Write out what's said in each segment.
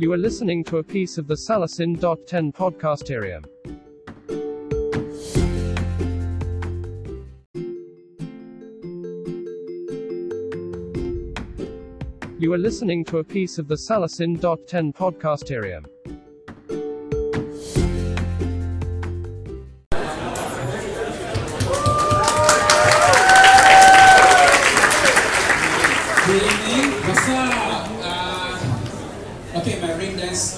You are listening to a piece of the Salasin.10 podcasterium. You are listening to a piece of the Salasin.10 podcasterium.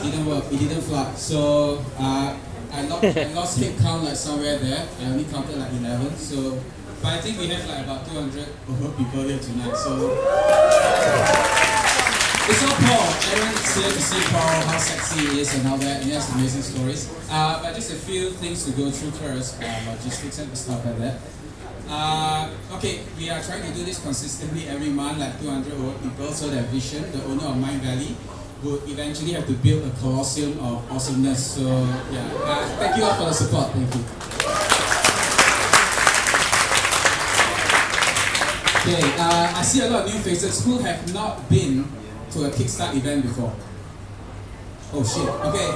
Didn't work. It didn't fly. So uh, I, lost, I lost count like somewhere there. I only counted like 11. So, but I think we have like about 200 over people here tonight. So it's all Paul. Everyone's here to see Paul, how sexy he is and all that. And he has amazing stories. Uh, but just a few things to go through first. Uh, logistics and stuff like that. Uh, okay, we are trying to do this consistently every month, like 200 over people, so that Vishen, the owner of Mind Valley, would eventually have to build a colosseum of awesomeness. So, yeah, uh, thank you all for the support. Thank you. Okay, uh, I see a lot of new faces who have not been to a Kickstart event before. Oh shit. Okay.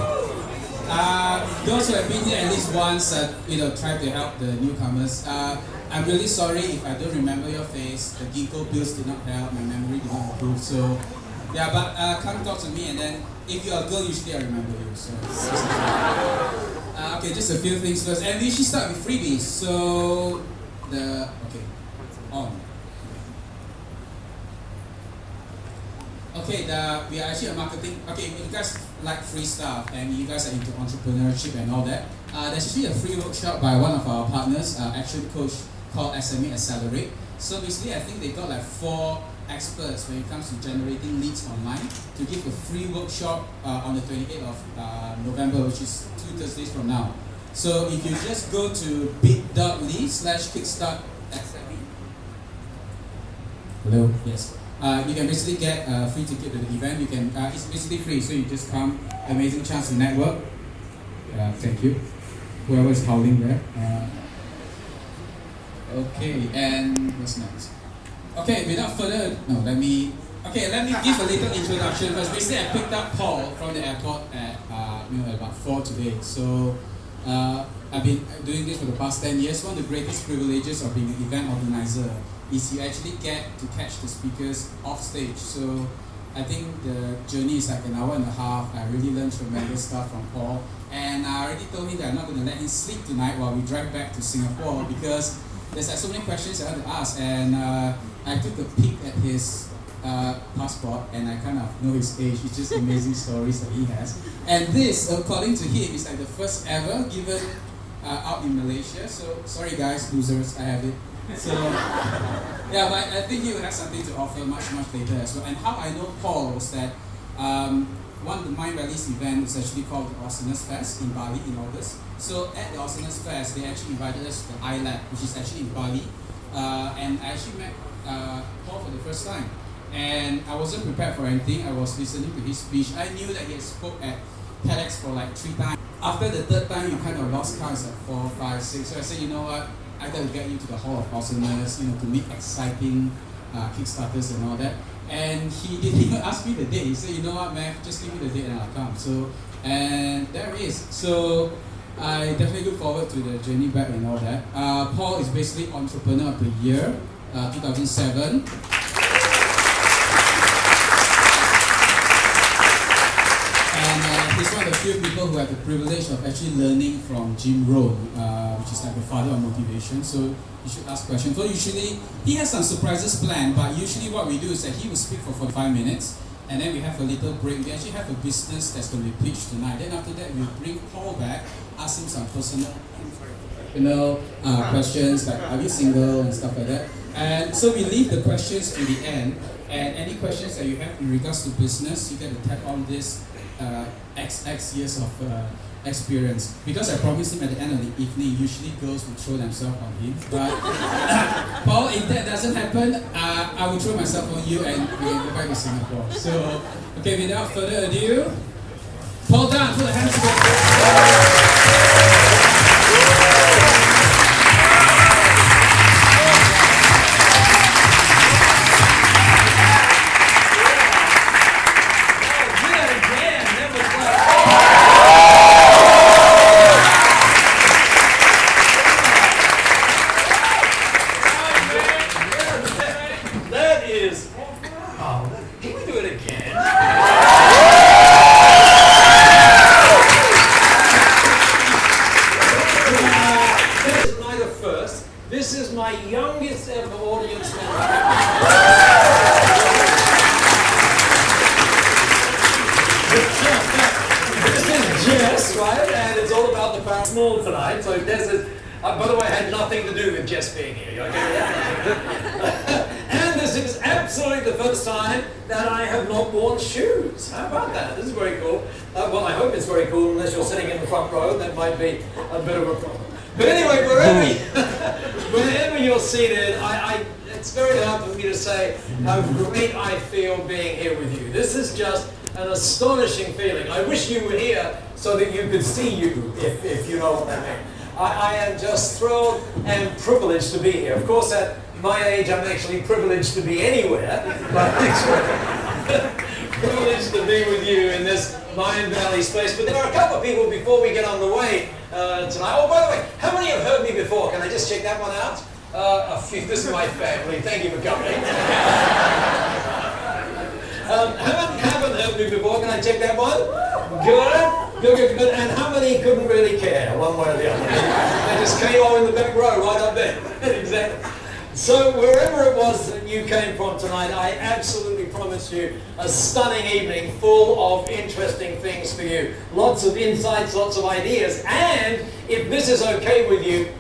Uh, those who have been here at least once, uh, you know, try to help the newcomers. Uh, I'm really sorry if I don't remember your face. The ginkgo pills did not help. My memory did not improve. So, yeah, but uh, come talk to me, and then if you're a girl, usually I remember you. So, uh, okay, just a few things first, and we should start with freebies. So, the okay, on. Okay, the, we are actually a marketing. Okay, you guys like free stuff and you guys are into entrepreneurship and all that. Uh, there's actually a free workshop by one of our partners, uh, Action Coach, called SME Accelerate. So basically, I think they got like four experts when it comes to generating leads online to give a free workshop uh, on the 28th of uh, November, which is two Thursdays from now. So if you just go to bit.ly slash kickstart. Hello. Yes. Uh, you can basically get a free ticket to the event. You can. Uh, it's basically free, so you just come. Amazing chance to network. Thank you. Whoever is howling there. Uh, okay, and what's next? Okay, without further no, let me. Okay, let me give a little introduction first. Basically, I picked up Paul from the airport at uh, you know about four today. So. Uh, I've been doing this for the past 10 years. One of the greatest privileges of being an event organizer is you actually get to catch the speakers off stage. So I think the journey is like an hour and a half. I really learned tremendous stuff from Paul. And I already told him that I'm not going to let him sleep tonight while we drive back to Singapore because there's like so many questions I have to ask. And uh, I took a peek at his uh, passport and I kind of know his age. It's just amazing stories that he has. And this, according to him, is like the first ever given uh, out in Malaysia. So sorry guys, losers, I have it. So yeah, but I think he will have something to offer much much later as well. And how I know Paul was that um, one of the Mindvalley's event is actually called the Awesomeness Fest in Bali in August. So at the Awesomeness Fest, they actually invited us to the iLab, which is actually in Bali. Uh, and I actually met uh, Paul for the first time. And I wasn't prepared for anything. I was listening to his speech. I knew that he had spoke at TEDx for like three times. After the third time, you kind of lost count at four, five, six. So I said, you know what? I got to get you to the Hall of Awesomeness, you know, to meet exciting uh, Kickstarters and all that. And he didn't even ask me the date. He said, you know what, man, just give me the date and I'll come. So, and there he is. So, I definitely look forward to the journey back and all that. Uh, Paul is basically Entrepreneur of the Year, uh, 2007. And uh, he's one of the few people who had the privilege of actually learning from Jim Rohn, uh, which is like the father of motivation. So you should ask questions. So usually he has some surprises planned, but usually what we do is that he will speak for 45 minutes, and then we have a little break. We actually have a business that's going to be pitched tonight. Then after that, we bring Paul back, ask him some personal, you know, uh, questions like are you single and stuff like that. And so we leave the questions to the end. And any questions that you have in regards to business, you get to tap on this uh, XX years of uh, experience. Because I promised him at the end of the evening, usually girls will throw themselves on him. But Paul, if that doesn't happen, uh, I will throw myself on you and we can go back to Singapore. So, okay, without further ado, Paul Dunn, put a hands together. youngest ever audience member. this is Jess, right? And it's all about the small tonight. So Jess is, uh, by the way, had nothing to do with Jess being here. Okay? and this is absolutely the first time that I have not worn shoes. How about that? This is very cool. Uh, well, I hope it's very cool, unless you're sitting in the front row. That might be a bit of a problem. But anyway, we're ready. wherever you're seated, I, I, it's very hard for me to say how great I feel being here with you. This is just an astonishing feeling. I wish you were here so that you could see you, if, if you know what I mean. I, I am just thrilled and privileged to be here. Of course, at my age, I'm actually privileged to be anywhere, but privileged to be with you in this Mindvalley space. But there are a couple of people before we get on the way uh, tonight. Oh, by the way, how many have heard me before? Can I just check that one out? Uh, a few. This is my family. Thank you for coming. Um, how many haven't heard me before? Can I check that one? Good, good, good, good. And how many couldn't really care, one way or the other? They just came on in the back row, right up there. exactly. So wherever it was that you came from tonight, I absolutely promise you a stunning evening full of interesting things for you. Lots of insights, lots of ideas, and if this is okay with you,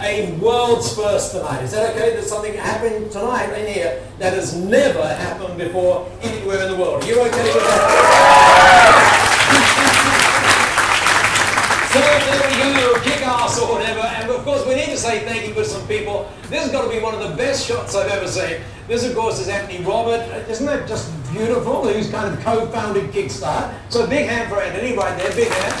a world's first tonight. Is that okay? There's something happening tonight in here that has never happened before anywhere in the world. Are you okay with that? so there we go, kick ass or whatever. And of course, to say thank you to some people. This has got to be one of the best shots I've ever seen. This, of course, is Anthony Robert. Isn't that just beautiful? Who's kind of co-founded Kickstart. So big hand for Anthony right there, big hand.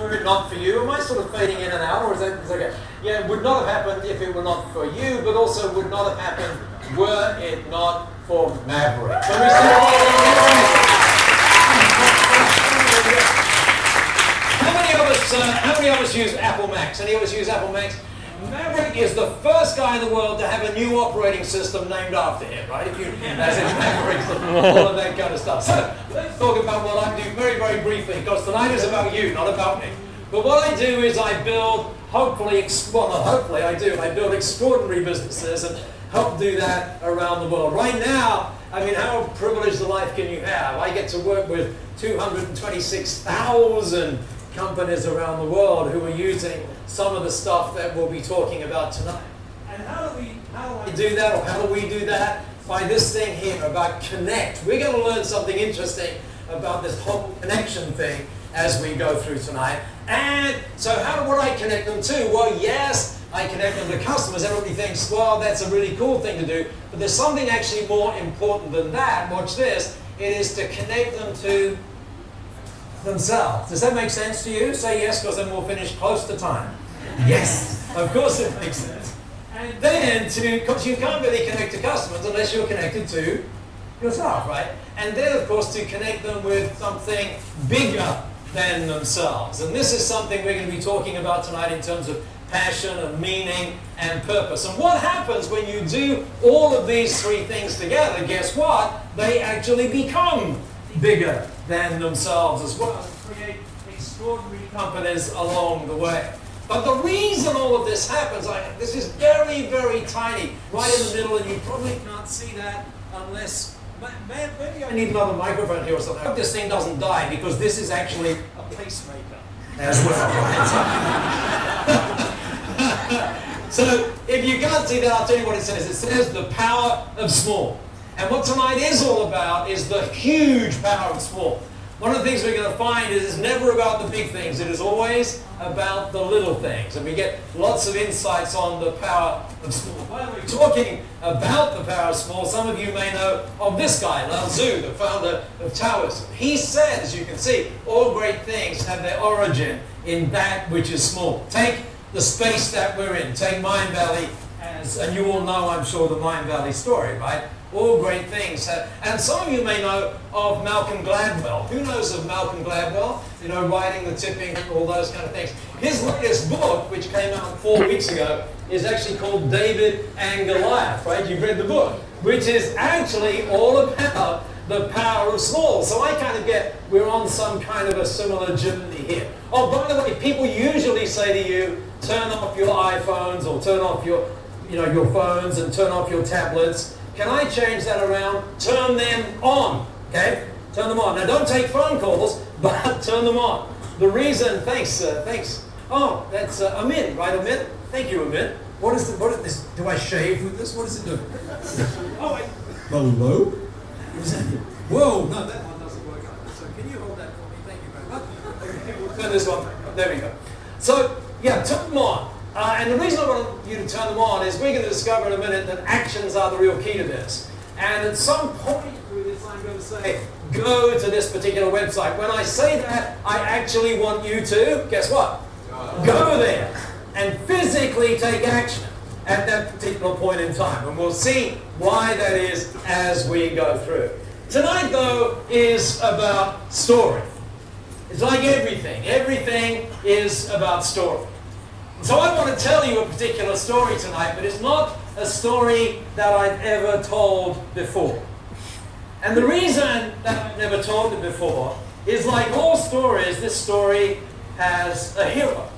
Were it not for you? Am I sort of fading in and out, or is that is okay? Yeah, it would not have happened if it were not for you, but also would not have happened were it not for Maverick. So we How us? Uh, how many of us use Apple Macs? Any of us use Apple Macs? Maverick is the first guy in the world to have a new operating system named after him, right? If you, as in Maverick, all of that kind of stuff. So let's talk about what I do very, very briefly, because tonight is about you, not about me. But what I do is I build, hopefully, well, hopefully, I do, I build extraordinary businesses and help do that around the world. Right now, I mean, how privileged a life can you have? I get to work with 226,000 companies around the world who are using some of the stuff that we'll be talking about tonight. And how do we how do I do that or how do we do that? By this thing here about connect. We're going to learn something interesting about this whole connection thing as we go through tonight. And so how would I connect them to? Well, yes, I connect them to customers. Everybody thinks, well, that's a really cool thing to do. But there's something actually more important than that. Watch this. It is to connect them to themselves. Does that make sense to you? Say yes, because then we'll finish close to time. Yes, of course it makes sense. And then, to because you can't really connect to customers unless you're connected to yourself, right? And then, of course, to connect them with something bigger than themselves. And this is something we're going to be talking about tonight in terms of passion and meaning and purpose. And what happens when you do all of these three things together? Guess what? They actually become bigger than themselves as well and create extraordinary companies along the way. But the reason all of this happens, I, this is very, very tiny, right in the middle, and you probably can't see that unless, maybe I need another microphone here or something. I hope this thing doesn't die because this is actually a pacemaker as well. so if you can't see that, I'll tell you what it says. It says the power of small. And what tonight is all about is the huge power of small. One of the things we're going to find is it's never about the big things. It is always about the little things. And we get lots of insights on the power of small. The way, talking about the power of small, some of you may know of this guy, Lao Tzu, the founder of Taoism. He said, as you can see, all great things have their origin in that which is small. Take the space that we're in. Take Mindvalley as, and you all know, I'm sure, the Mind Valley story, right? All great things. Uh, and some of you may know of Malcolm Gladwell. Who knows of Malcolm Gladwell? You know, writing the tipping, all those kind of things. His latest book, which came out four weeks ago, is actually called David and Goliath, right? You've read the book, which is actually all about the power of small. So I kind of get we're on some kind of a similar journey here. Oh, by the way, people usually say to you, turn off your iPhones or turn off your, you know, your phones and turn off your tablets can I change that around? Turn them on, okay? Turn them on. Now don't take phone calls, but turn them on. the reason, thanks, uh, thanks. Oh, that's uh, Amin, right, Amin? Thank you, Amin. What is the, what is this? Do I shave with this? What is it doing? oh, wait. Hello? What is that? Whoa, no, that one doesn't work out. So can you hold that for me? Thank you very much. Okay, we'll turn this one. There we go. So, yeah, turn them on. Uh, and the reason I want you to turn them on is we're going to discover in a minute that actions are the real key to this. And at some point through this, I'm going to say, go to this particular website. When I say that, I actually want you to, guess what? Go there and physically take action at that particular point in time. And we'll see why that is as we go through. Tonight, though, is about story. It's like everything. Everything is about story. So I want to tell you a particular story tonight, but it's not a story that I've ever told before. And the reason that I've never told it before is like all stories, this story has a hero.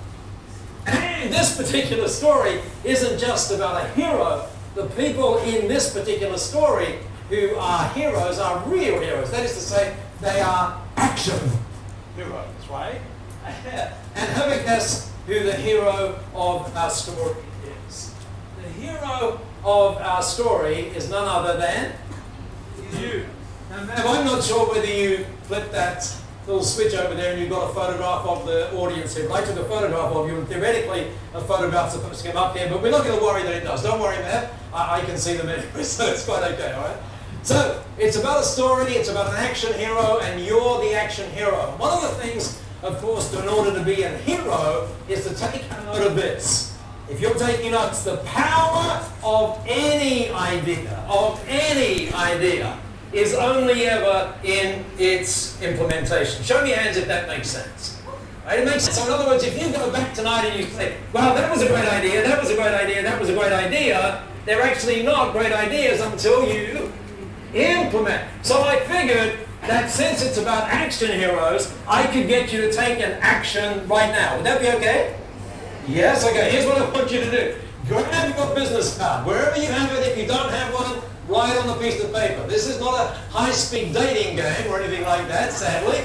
This particular story isn't just about a hero. The people in this particular story who are heroes are real heroes. That is to say, they are action heroes, right? And guess who the hero of our story is. The hero of our story is none other than you. Now, I'm not sure whether you flipped that little switch over there and you got a photograph of the audience here. I took a photograph of you and theoretically a photograph's supposed to come up here, but we're not going to worry that it does. Don't worry, Matt. I, I can see them anyway, so it's quite okay, all right? So, it's about a story, it's about an action hero, and you're the action hero. One of the things, of course, in order to be a hero is to take note of this. If you're taking notes, the power of any idea, of any idea, is only ever in its implementation. Show me hands if that makes sense. Right? It makes sense. So in other words, if you go back tonight and you say, well, that was a great idea, that was a great idea, that was a great idea, they're actually not great ideas until you implement. So I figured that since it's about action heroes, I could get you to take an action right now. Would that be okay? Yes? Okay, here's what I want you to do. Grab your business card, wherever you have it, if you don't have one, write on a piece of paper. This is not a high-speed dating game or anything like that, sadly.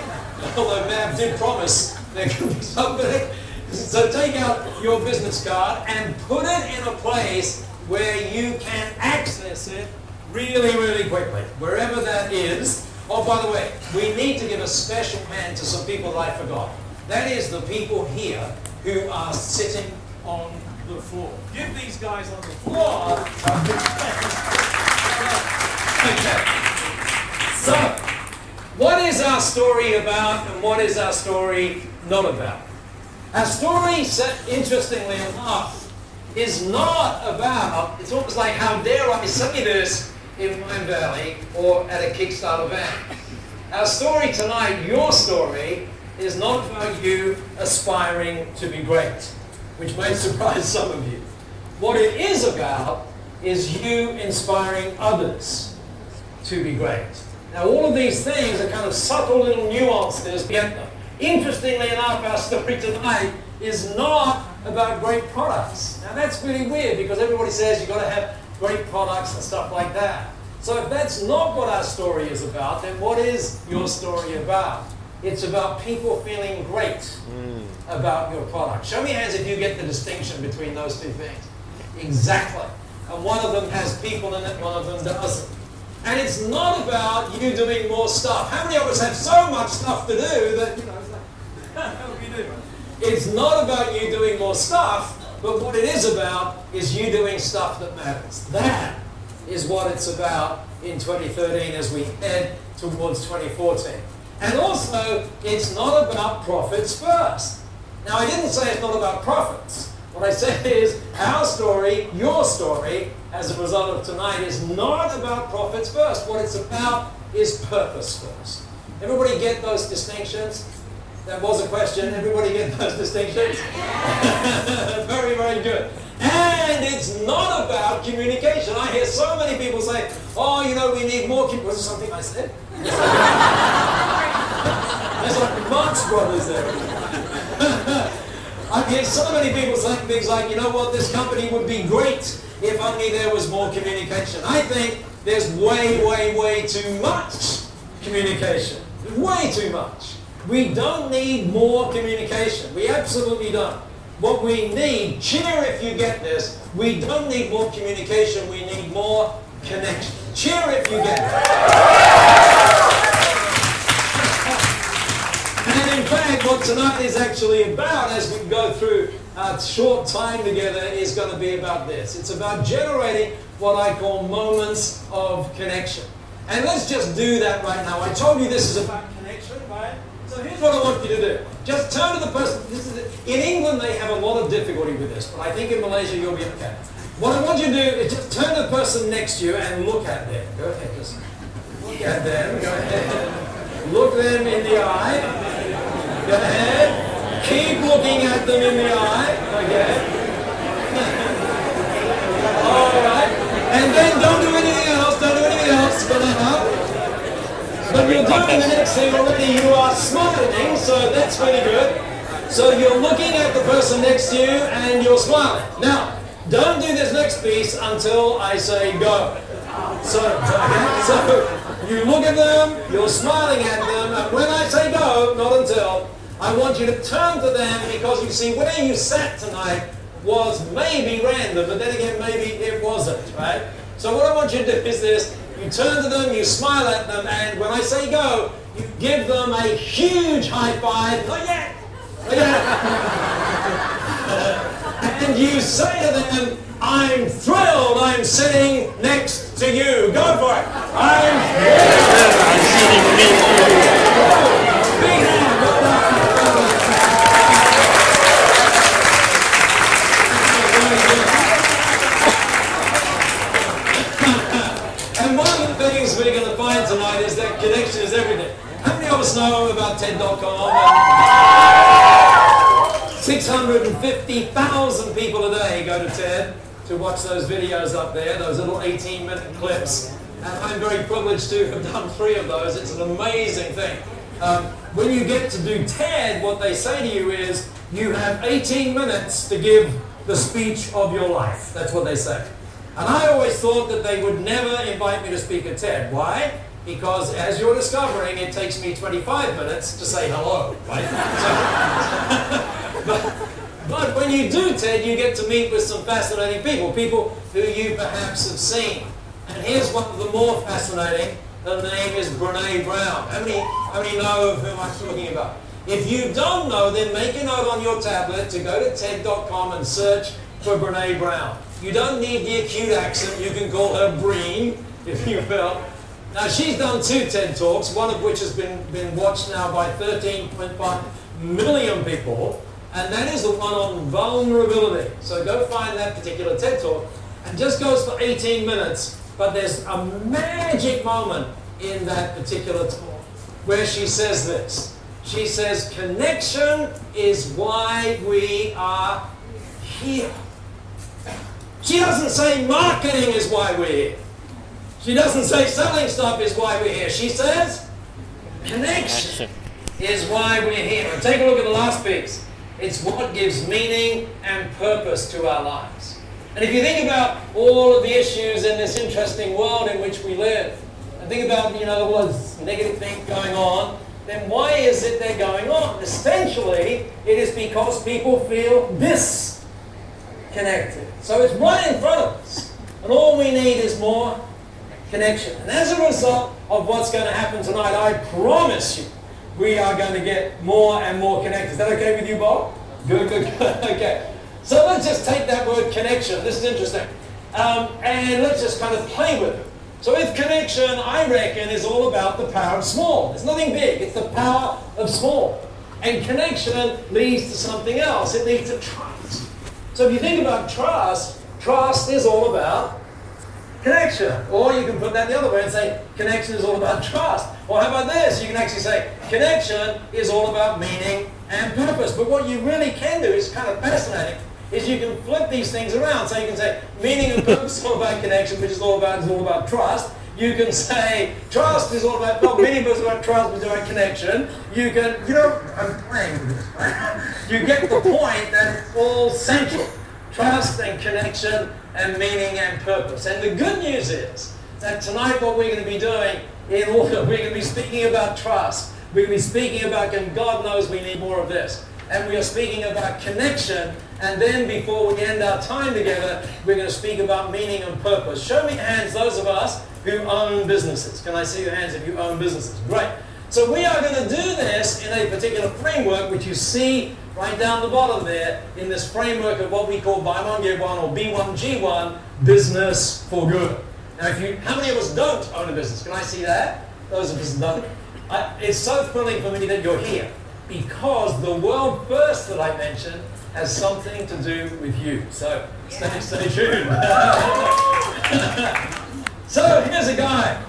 Although Mav did promise there could be something. So take out your business card and put it in a place where you can access it really, really quickly, wherever that is. Oh, by the way, we need to give a special hand to some people that I forgot. That is the people here who are sitting on the floor. Give these guys on the floor a Okay. So, what is our story about and what is our story not about? Our story, interestingly enough, is not about, it's almost like how dare I say this in Mindvalley or at a Kickstarter event. Our story tonight, your story, is not about you aspiring to be great, which may surprise some of you. What it is about is you inspiring others to be great. Now, all of these things are kind of subtle little nuances. Them. Interestingly enough, our story tonight is not about great products. Now, that's really weird because everybody says you've got to have great products and stuff like that. So, if that's not what our story is about, then what is your story about? It's about people feeling great mm. about your product. Show me hands if you get the distinction between those two things. Exactly. And one of them has people in it, one of them doesn't. And it's not about you doing more stuff. How many of us have so much stuff to do that, you know, it's like, how do do? It's not about you doing more stuff, but what it is about is you doing stuff that matters. That is what it's about in 2013 as we head towards 2014. And also, it's not about profits first. Now, I didn't say it's not about profits. What I said is our story, your story, as a result of tonight, is not about profits first. What it's about is purpose first. Everybody get those distinctions? That was a question. Everybody get those distinctions? very, very good. And it's not about communication. I hear so many people say, oh, you know, we need more communication. Was it something I said? There's like Marx Brothers there. I hear so many people saying things like, you know what, this company would be great if only there was more communication. I think there's way, way, way too much communication. Way too much. We don't need more communication. We absolutely don't. What we need, cheer if you get this, we don't need more communication, we need more connection. Cheer if you get it. And in fact, what tonight is actually about as we go through a short time together is going to be about this. It's about generating what I call moments of connection. And let's just do that right now. I told you this is about connection, right? Here's what I want you to do. Just turn to the person. This is. In England, they have a lot of difficulty with this, but I think in Malaysia you'll be okay. What I want you to do is just turn to the person next to you and look at them. Go ahead, just look at them. Go ahead. Look them in the eye. Go ahead. Keep looking at them in the eye. Okay. All right. And then don't do But you're doing the next thing already. You are smiling, so that's really good. So you're looking at the person next to you and you're smiling. Now, don't do this next piece until I say go. So, okay, so you look at them, you're smiling at them, and when I say go, not until, I want you to turn to them because you see where you sat tonight was maybe random, but then again maybe it wasn't, right? So what I want you to do is this, you turn to them, you smile at them, and when I say go, you give them a huge high five, not yet, not yet. and you say to them, I'm thrilled I'm sitting next to you. Go for it. I'm thrilled. Big we're going to find tonight is that connection is everything. How many of us know about TED.com? 650,000 people a day go to TED to watch those videos up there, those little 18 minute clips. And I'm very privileged to have done three of those. It's an amazing thing. Um, when you get to do TED, what they say to you is you have 18 minutes to give the speech of your life. That's what they say. And I always thought that they would never invite me to speak at TED. Why? Because as you're discovering, it takes me 25 minutes to say hello. Right? So, but, but when you do TED, you get to meet with some fascinating people, people who you perhaps have seen. And here's one of the more fascinating. Her name is Brene Brown. How many, how many know of whom I'm talking about? If you don't know, then make a note on your tablet to go to TED.com and search for Brene Brown. You don't need the acute accent. You can call her Breen, if you will. Now, she's done two TED Talks, one of which has been, been watched now by 13.5 million people, and that is the one on vulnerability. So go find that particular TED Talk, and just goes for 18 minutes, but there's a magic moment in that particular talk where she says this. She says, connection is why we are here. She doesn't say marketing is why we're here. She doesn't say selling stuff is why we're here. She says connection is why we're here. And take a look at the last piece. It's what gives meaning and purpose to our lives. And if you think about all of the issues in this interesting world in which we live, and think about, you know, all those negative things going on, then why is it they're going on? Essentially, it is because people feel disconnected. So it's right in front of us. And all we need is more connection. And as a result of what's going to happen tonight, I promise you, we are going to get more and more connected. Is that okay with you, Bob? Good, good, good. okay. So let's just take that word connection. This is interesting. Um, and let's just kind of play with it. So with connection, I reckon, is all about the power of small. It's nothing big. It's the power of small. And connection leads to something else. It leads to trust. So if you think about trust, trust is all about connection. Or you can put that the other way and say connection is all about trust. Or how about this? You can actually say connection is all about meaning and purpose. But what you really can do is kind of fascinating. Is you can flip these things around. So you can say meaning and purpose is all about connection, which is all about is all about trust. You can say trust is all about well, meaning is about trust, but about connection. You can you know I'm playing with this. You get the point that it's all central. Trust and connection and meaning and purpose. And the good news is that tonight what we're going to be doing in order, we're going to be speaking about trust. We're going to be speaking about, and God knows we need more of this. And we are speaking about connection. And then before we end our time together, we're going to speak about meaning and purpose. Show me hands, those of us who own businesses. Can I see your hands if you own businesses? Great. So we are going to do this in a particular framework, which you see right down the bottom there, in this framework of what we call buy one, get one, or B1G1, business for good. Now, if you, how many of us don't own a business? Can I see that? Those of us don't. I, it's so thrilling for me that you're here because the world first that I mentioned has something to do with you. So stay, stay tuned. so here's a guy.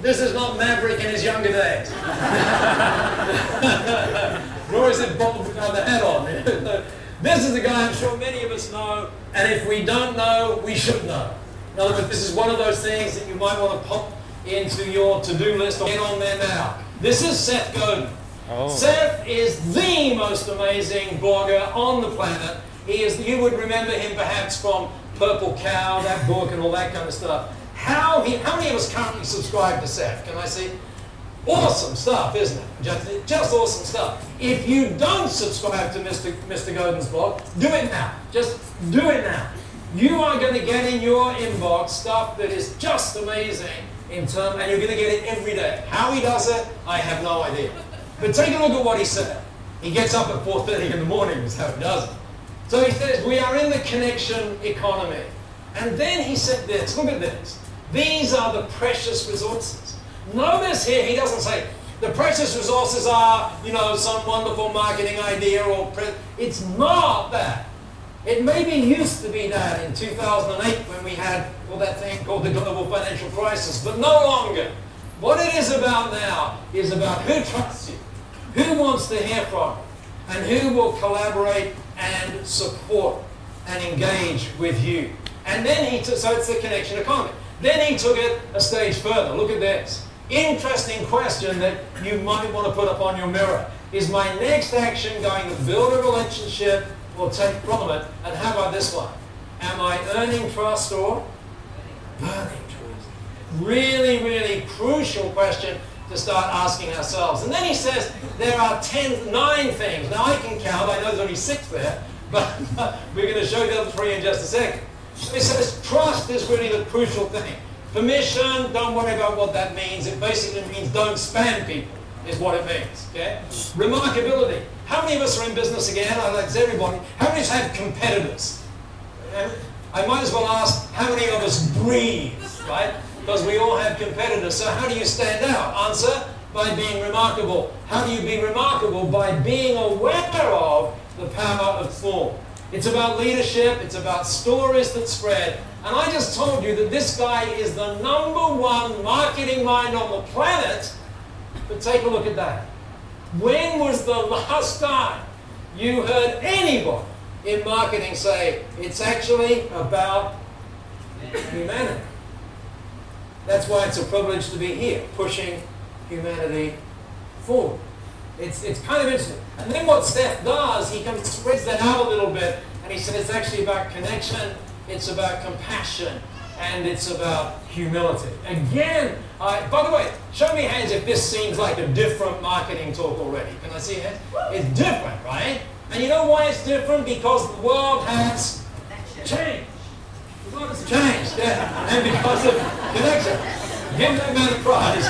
This is not Maverick in his younger days. Nor is it Bob without the hat on. this is a guy I'm sure many of us know, and if we don't know, we should know. In other words, this is one of those things that you might want to pop into your to-do list or get on there now. This is Seth Godin. Oh. Seth is the most amazing blogger on the planet. He is, you would remember him perhaps from Purple Cow, that book and all that kind of stuff. How, he, how many of us currently subscribe to Seth? Can I see? Awesome stuff, isn't it? Just, just awesome stuff. If you don't subscribe to Mr. Mr. Godin's blog, do it now. Just do it now. You are going to get in your inbox stuff that is just amazing in term, and you're going to get it every day. How he does it, I have no idea. But take a look at what he said. He gets up at 4.30 in the morning is how he does it. So he says, we are in the connection economy. And then he said this, look at this. These are the precious resources. Notice here, he doesn't say, the precious resources are, you know, some wonderful marketing idea or, it's not that. It maybe used to be that in 2008 when we had well, that thing called the global financial crisis, but no longer. What it is about now is about who trusts you, who wants to hear from you, and who will collaborate and support and engage with you. And then he so it's the connection economy. Then he took it a stage further. Look at this. Interesting question that you might want to put up on your mirror. Is my next action going to build a relationship or take from it? And how about this one? Am I earning trust or burning trust? Really, really crucial question to start asking ourselves. And then he says there are ten, nine things. Now I can count, I know there's only six there, but we're going to show the other three in just a second. He says trust is really the crucial thing. Permission, don't worry about what that means. It basically means don't spam people, is what it means. Okay? Remarkability. How many of us are in business again? I like everybody. How many of us have competitors? I might as well ask, how many of us breathe, right? Because we all have competitors. So how do you stand out? Answer, by being remarkable. How do you be remarkable? By being aware of the power of form. It's about leadership. It's about stories that spread. And I just told you that this guy is the number one marketing mind on the planet. But take a look at that. When was the last time you heard anybody in marketing say it's actually about humanity? That's why it's a privilege to be here, pushing humanity forward. It's, it's kind of interesting. And then what Seth does, he kind of spreads that out a little bit, and he said it's actually about connection, it's about compassion, and it's about humility. Again, by the way, show me hands if this seems like a different marketing talk already. Can I see hands? It's different, right? And you know why it's different? Because the world has changed. The world has changed, yeah. And because of connection. Give that man a prize.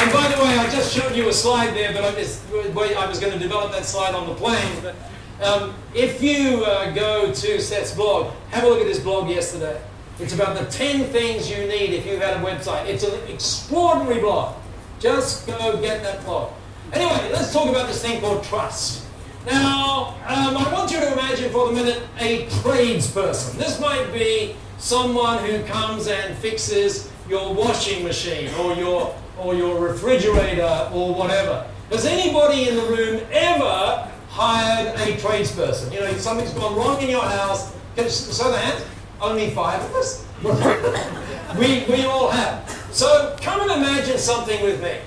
and by just showed you a slide there, but I, I was going to develop that slide on the plane. But um, if you uh, go to Seth's blog, have a look at his blog yesterday. It's about the 10 things you need if you had a website. It's an extraordinary blog. Just go get that blog. Anyway, let's talk about this thing called trust. Now, um, I want you to imagine for the minute a tradesperson. This might be someone who comes and fixes your washing machine or your, or your refrigerator or whatever. Has anybody in the room ever hired a tradesperson. You know, something's gone wrong in your house. So the hands, only five of us. we, we all have. So come and imagine something with me.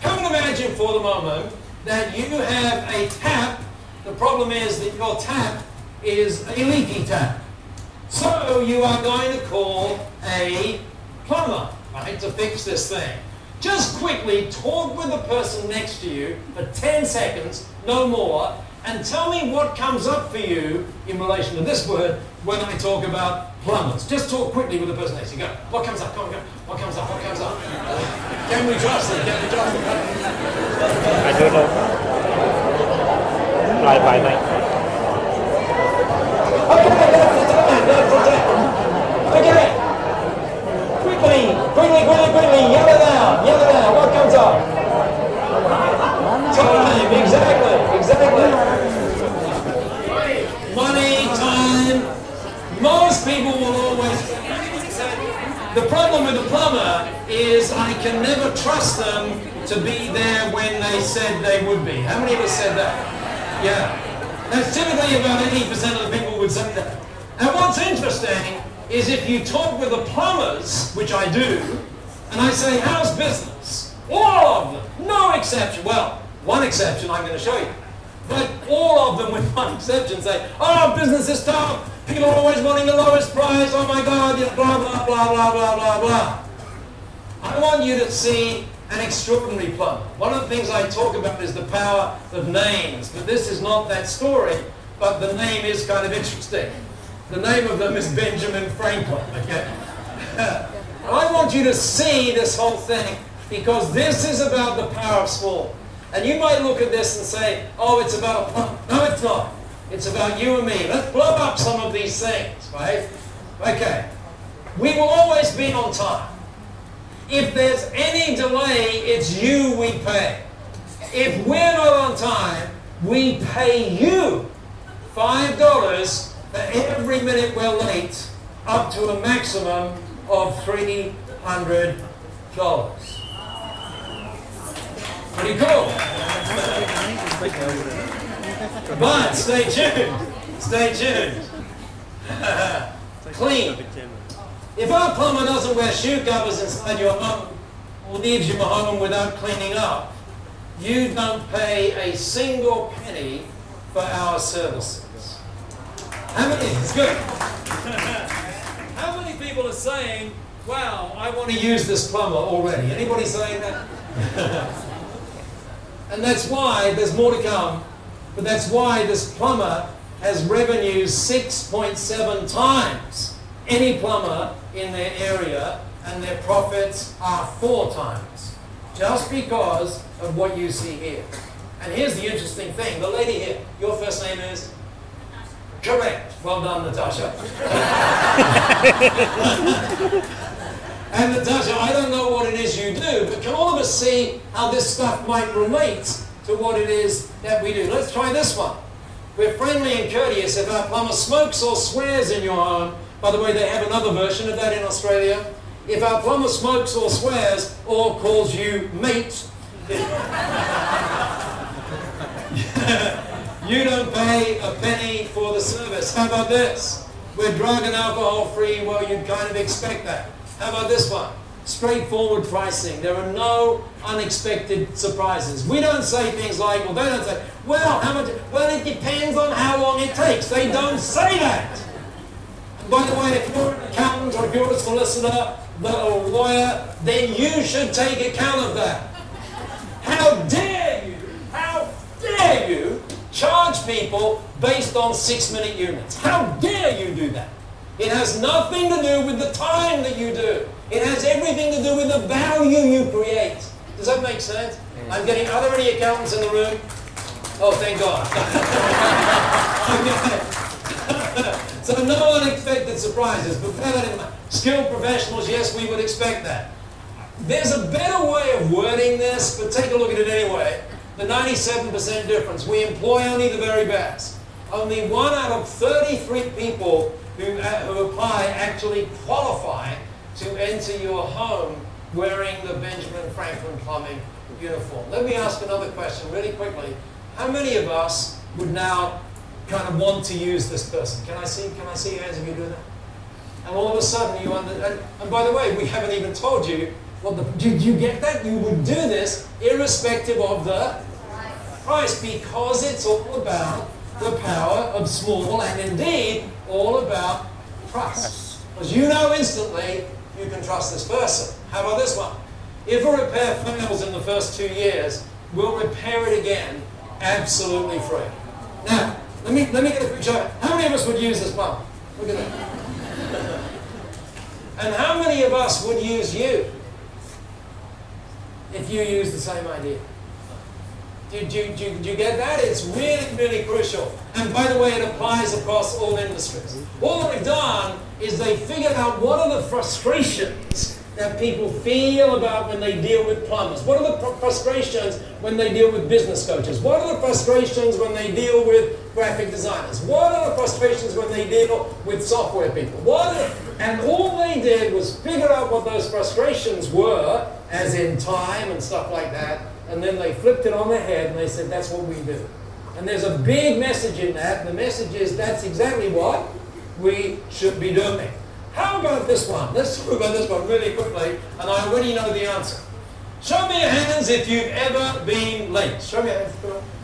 Come and imagine for the moment that you have a tap. The problem is that your tap is a leaky tap. So you are going to call a plumber. right, to fix this thing. Just quickly talk with the person next to you for 10 seconds, no more, and tell me what comes up for you in relation to this word when I talk about plumbers. Just talk quickly with the person next to you. Go. What comes up? Come on, go. What comes up? What comes up? Can we trust them? Can we trust them? I don't know. Fly by night. Okay, that's the time. That's the time. Okay. Quickly, quickly, quickly, quickly. Yell it out. Yell it out. What comes up? Time. Exactly. Exactly. Money, time. Most people will always. The problem with the plumber is I can never trust them to be there when they said they would be. How many of us said that? Yeah. That's typically about 80% of the people would say that. And what's interesting is if you talk with the plumbers, which I do, and I say, how's business? All of them, no exception. Well, one exception I'm going to show you. But all of them, with one exception, say, oh, business is tough. People are always wanting the lowest price. Oh my God, blah, blah, blah, blah, blah, blah, blah. I want you to see an extraordinary plumber. One of the things I talk about is the power of names, but this is not that story, but the name is kind of interesting. The name of them is Benjamin Franklin, okay? I want you to see this whole thing because this is about the power of small. And you might look at this and say, oh, it's about a plumber. No, it's not. It's about you and me. Let's blow up some of these things, right? Okay. We will always be on time. If there's any delay, it's you we pay. If we're not on time, we pay you $5 for every minute we're late, up to a maximum of $300. Pretty cool. But stay tuned. Stay tuned. Clean. If our plumber doesn't wear shoe covers inside your home or leaves your home without cleaning up, you don't pay a single penny for our services. How many? It's good. How many people are saying, wow, I want to use this plumber already? Anybody saying that? and that's why there's more to come, but that's why this plumber has revenues 6.7 times any plumber in their area, and their profits are four times, just because of what you see here. And here's the interesting thing. The lady here, your first name is? Correct. Well done, Natasha. and Natasha, I don't know what it is you do, but can all of us see how this stuff might relate to what it is that we do? Let's try this one. We're friendly and courteous if our plumber smokes or swears in your home. By the way, they have another version of that in Australia. If our plumber smokes or swears or calls you mate, you don't pay a penny for the service. How about this? We're drug and alcohol free. Well, you'd kind of expect that. How about this one? Straightforward pricing. There are no unexpected surprises. We don't say things like, well, they don't say, well, how much? Well, it depends on how long it takes. They don't say that. By the way, if you're an accountant or if you're a solicitor or a lawyer, then you should take account of that. How dare you, how dare you charge people based on six minute units? How dare you do that? It has nothing to do with the time that you do. It has everything to do with the value you create. Does that make sense? Mm. I'm getting, are there any accountants in the room? Oh, thank God. so no unexpected surprises, but bear that in mind. Skilled professionals, yes, we would expect that. There's a better way of wording this, but take a look at it anyway. The 97% difference. We employ only the very best. Only one out of 33 people who, uh, who apply actually qualify to enter your home wearing the Benjamin Franklin Plumbing uniform. Let me ask another question really quickly. How many of us would now kind of want to use this person? Can I see, can I see hands if you do that? And all of a sudden you under, and, and by the way, we haven't even told you what the, did you get that? You would do this irrespective of the price because it's all about the power of small and indeed all about trust. Because you know instantly you can trust this person. How about this one? If a repair fails in the first two years, we'll repair it again absolutely free. Now, let me, let me get a quick show. How many of us would use this one? Look at that. and how many of us would use you if you use the same idea? Do, do, do, do you get that? It's really, really crucial. And by the way, it applies across all industries. All that we've done is they figured out what are the frustrations that people feel about when they deal with plumbers? What are the frustrations when they deal with business coaches? What are the frustrations when they deal with graphic designers? What are the frustrations when they deal with software people? What and all they did was figure out what those frustrations were, as in time and stuff like that, and then they flipped it on their head and they said, that's what we do. And there's a big message in that, the message is that's exactly what we should be doing. How about this one? Let's talk about this one really quickly, and I already know the answer. Show me your hands if you've ever been late. Show me your hands.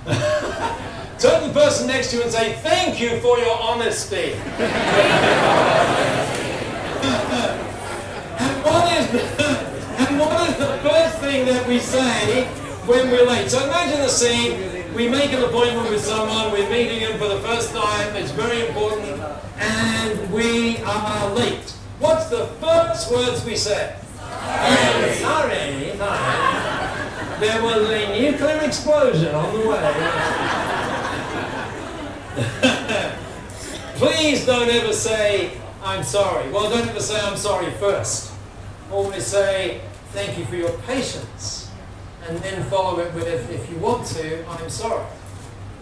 Turn to the person next to you and say, thank you for your honesty. and, what is the, and what is the first thing that we say when we're late? So imagine the scene. We make an appointment with someone, we're meeting him for the first time, it's very important and we are late. What's the first words we say? Sorry. Sorry. Sorry. There was a nuclear explosion on the way. Please don't ever say, I'm sorry. Well, don't ever say, I'm sorry first. Always say, thank you for your patience. And then follow it with, if you want to, I'm sorry.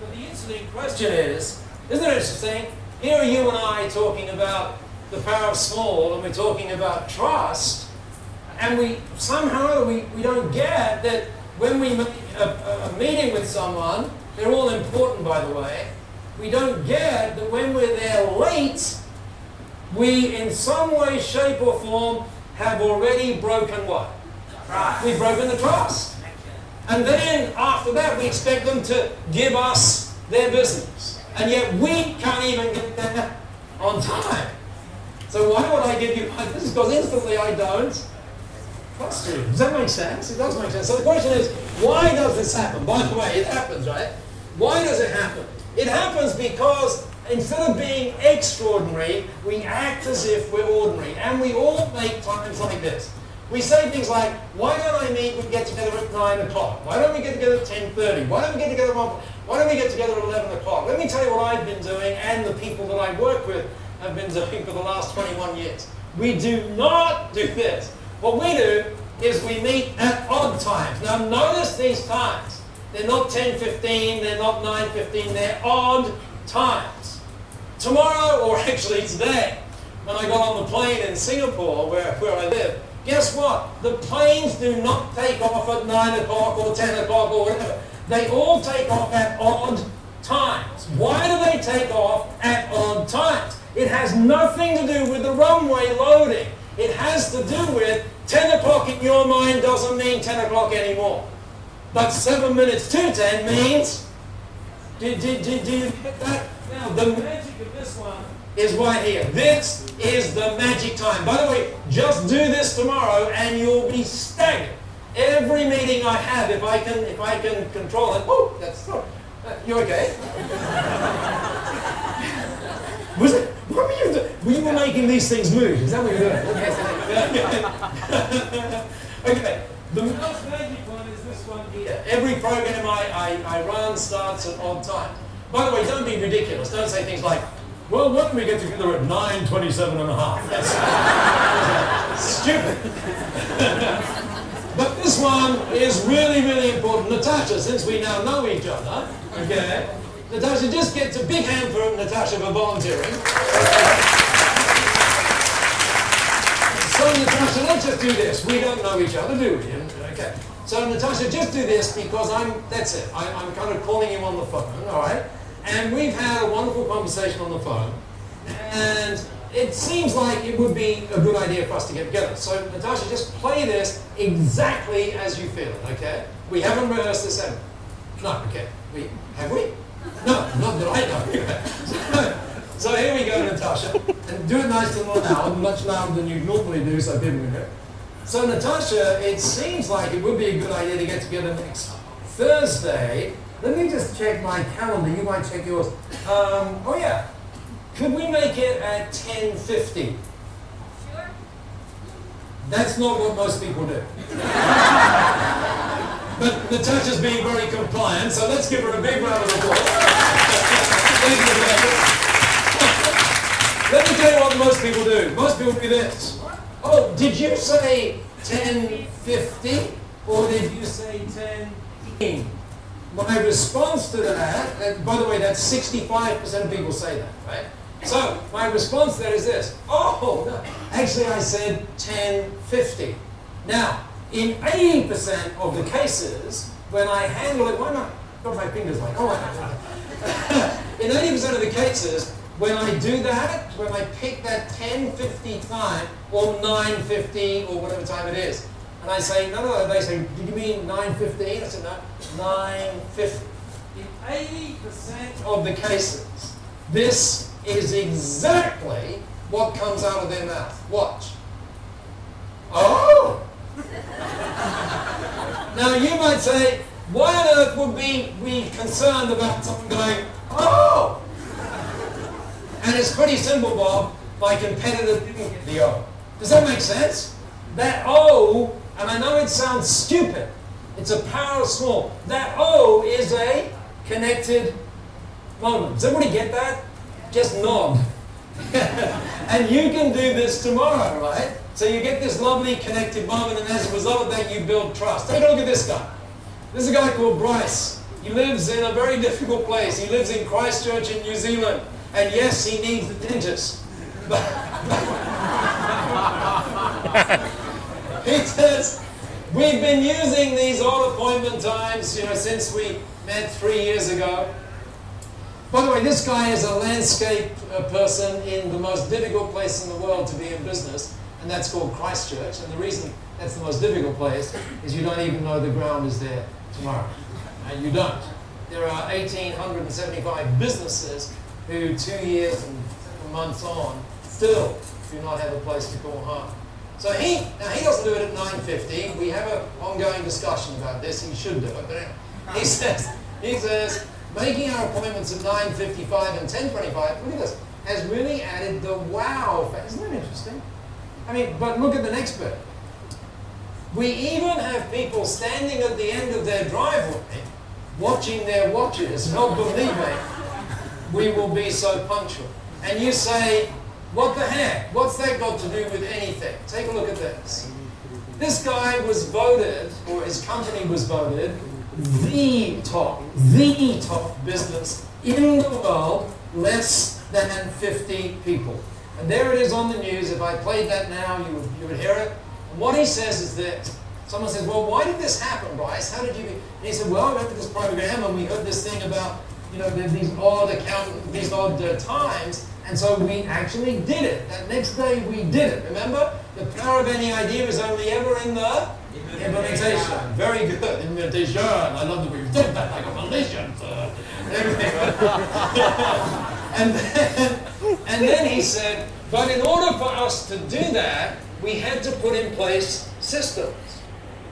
But the interesting question is, isn't it interesting? Here are you and I talking about the power of small, and we're talking about trust, and we somehow we, we don't get that when we make a, a meeting with someone, they're all important by the way, we don't get that when we're there late, we in some way, shape or form have already broken what? Trust. We've broken the trust. And then after that we expect them to give us their business. And yet we can't even get there on time. So why would I give you my business? Because instantly I don't trust you. Does that make sense? It does make sense. So the question is, why does this happen? By the way, it happens, right? Why does it happen? It happens because instead of being extraordinary, we act as if we're ordinary. And we all make times like this. We say things like, why don't I meet, we get together at 9 o'clock? Why don't we get together at 10.30? Why don't we get together at 1 Why don't we get together at 11 o'clock? Let me tell you what I've been doing and the people that I work with have been doing for the last 21 years. We do not do this. What we do is we meet at odd times. Now notice these times. They're not 10.15, they're not 9.15, they're odd times. Tomorrow, or actually today, when I got on the plane in Singapore, where, where I live, Guess what? The planes do not take off at 9 o'clock or 10 o'clock or whatever. They all take off at odd times. Why do they take off at odd times? It has nothing to do with the runway loading. It has to do with 10 o'clock in your mind doesn't mean 10 o'clock anymore. But 7 minutes to 10 means... Do, do, do, do you get that? Now, the magic of this one is right here. This is the magic time. By the way, just do this tomorrow and you'll be staggered. Every meeting I have, if I can, if I can control it, oh, that's uh, you're okay? Was it? What were you doing? We were making these things move. Is that what you're doing? okay. The most magic one is this one here. Every program I, I, I run starts at odd time. By the way, don't be ridiculous. Don't say things like, well, don't we get together at 9.27 and a half? That's stupid. but this one is really, really important. Natasha, since we now know each other, okay, Natasha just gets a big hand for Natasha for volunteering. So Natasha, let's just do this. We don't know each other, do we? Okay. So Natasha, just do this because I'm, that's it. I, I'm kind of calling you on the phone, all right? And we've had a wonderful conversation on the phone. And it seems like it would be a good idea for us to get together. So, Natasha, just play this exactly as you feel it, okay? We haven't rehearsed this ever. No, okay. We, have we? No, not that I know. so here we go, Natasha. And do it nice and loud, much louder than you'd normally do so people can hear. So Natasha, it seems like it would be a good idea to get together next Thursday. Let me just check my calendar. You might check yours. Um, oh yeah. Could we make it at 10.50? Sure. That's not what most people do. but Natasha's being very compliant, so let's give her a big round of applause. Thank you, Natasha. Let me tell you what most people do. Most people do this. Oh, did you say 10.50 or did you say 10.15? My response to that, and by the way, that's 65% of people say that, right? So, my response that is this. Oh, no. actually I said 10.50. Now, in 80% of the cases, when I handle it, why not? Got my fingers like, oh, In 80% of the cases, when I do that, when I pick that 10.50 time, or 9.50, or whatever time it is, and I say, no, no, they say, did you mean 9.15? I said, no, 9.50. In 80% of the cases, this is exactly what comes out of their mouth. Watch. Oh! now you might say, why on earth would we be concerned about someone going, oh! And it's pretty simple, Bob. My competitor didn't get the O. Does that make sense? That O, and I know it sounds stupid, it's a power small. That O is a connected moment. Does everybody get that? Just nod. and you can do this tomorrow, right? So you get this lovely connected moment, and as a result of that, you build trust. Take a look at this guy. This is a guy called Bryce. He lives in a very difficult place. He lives in Christchurch in New Zealand. And yes, he needs the dentist. says, we've been using these odd appointment times, you know, since we met three years ago. By the way, this guy is a landscape uh, person in the most difficult place in the world to be in business, and that's called Christchurch. And the reason that's the most difficult place is you don't even know the ground is there tomorrow. And you don't. There are 1,875 businesses who two years and months on still do not have a place to call home. So he, now he doesn't do it at 9.50. We have an ongoing discussion about this. He should do it. But he says, he says, making our appointments at 9.55 and 10.25, look at this, has really added the wow factor. Isn't that interesting? I mean, but look at the next bit. We even have people standing at the end of their driveway watching their watches, not believing we will be so punctual. And you say, what the heck? What's that got to do with anything? Take a look at this. This guy was voted, or his company was voted, the top, the top business in the world, less than 50 people. And there it is on the news. If I played that now, you would, you would hear it. And what he says is this. Someone says, well, why did this happen, Bryce? How did you... And he said, well, I went to this program and we heard this thing about, you know, these odd account, these odd uh, times. And so we actually did it. That next day we did it. Remember? The power of any idea is only ever in the implementation. Very good. Implementation. I love the way you did that like a Malaysian. And, then, and then he said, but in order for us to do that, we had to put in place systems.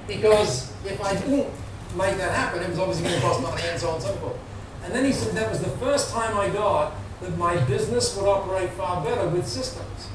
Because if I didn't make that happen, it was obviously going to cost money and so on and so forth. And then he said that was the first time I got that my business would operate far better with systems.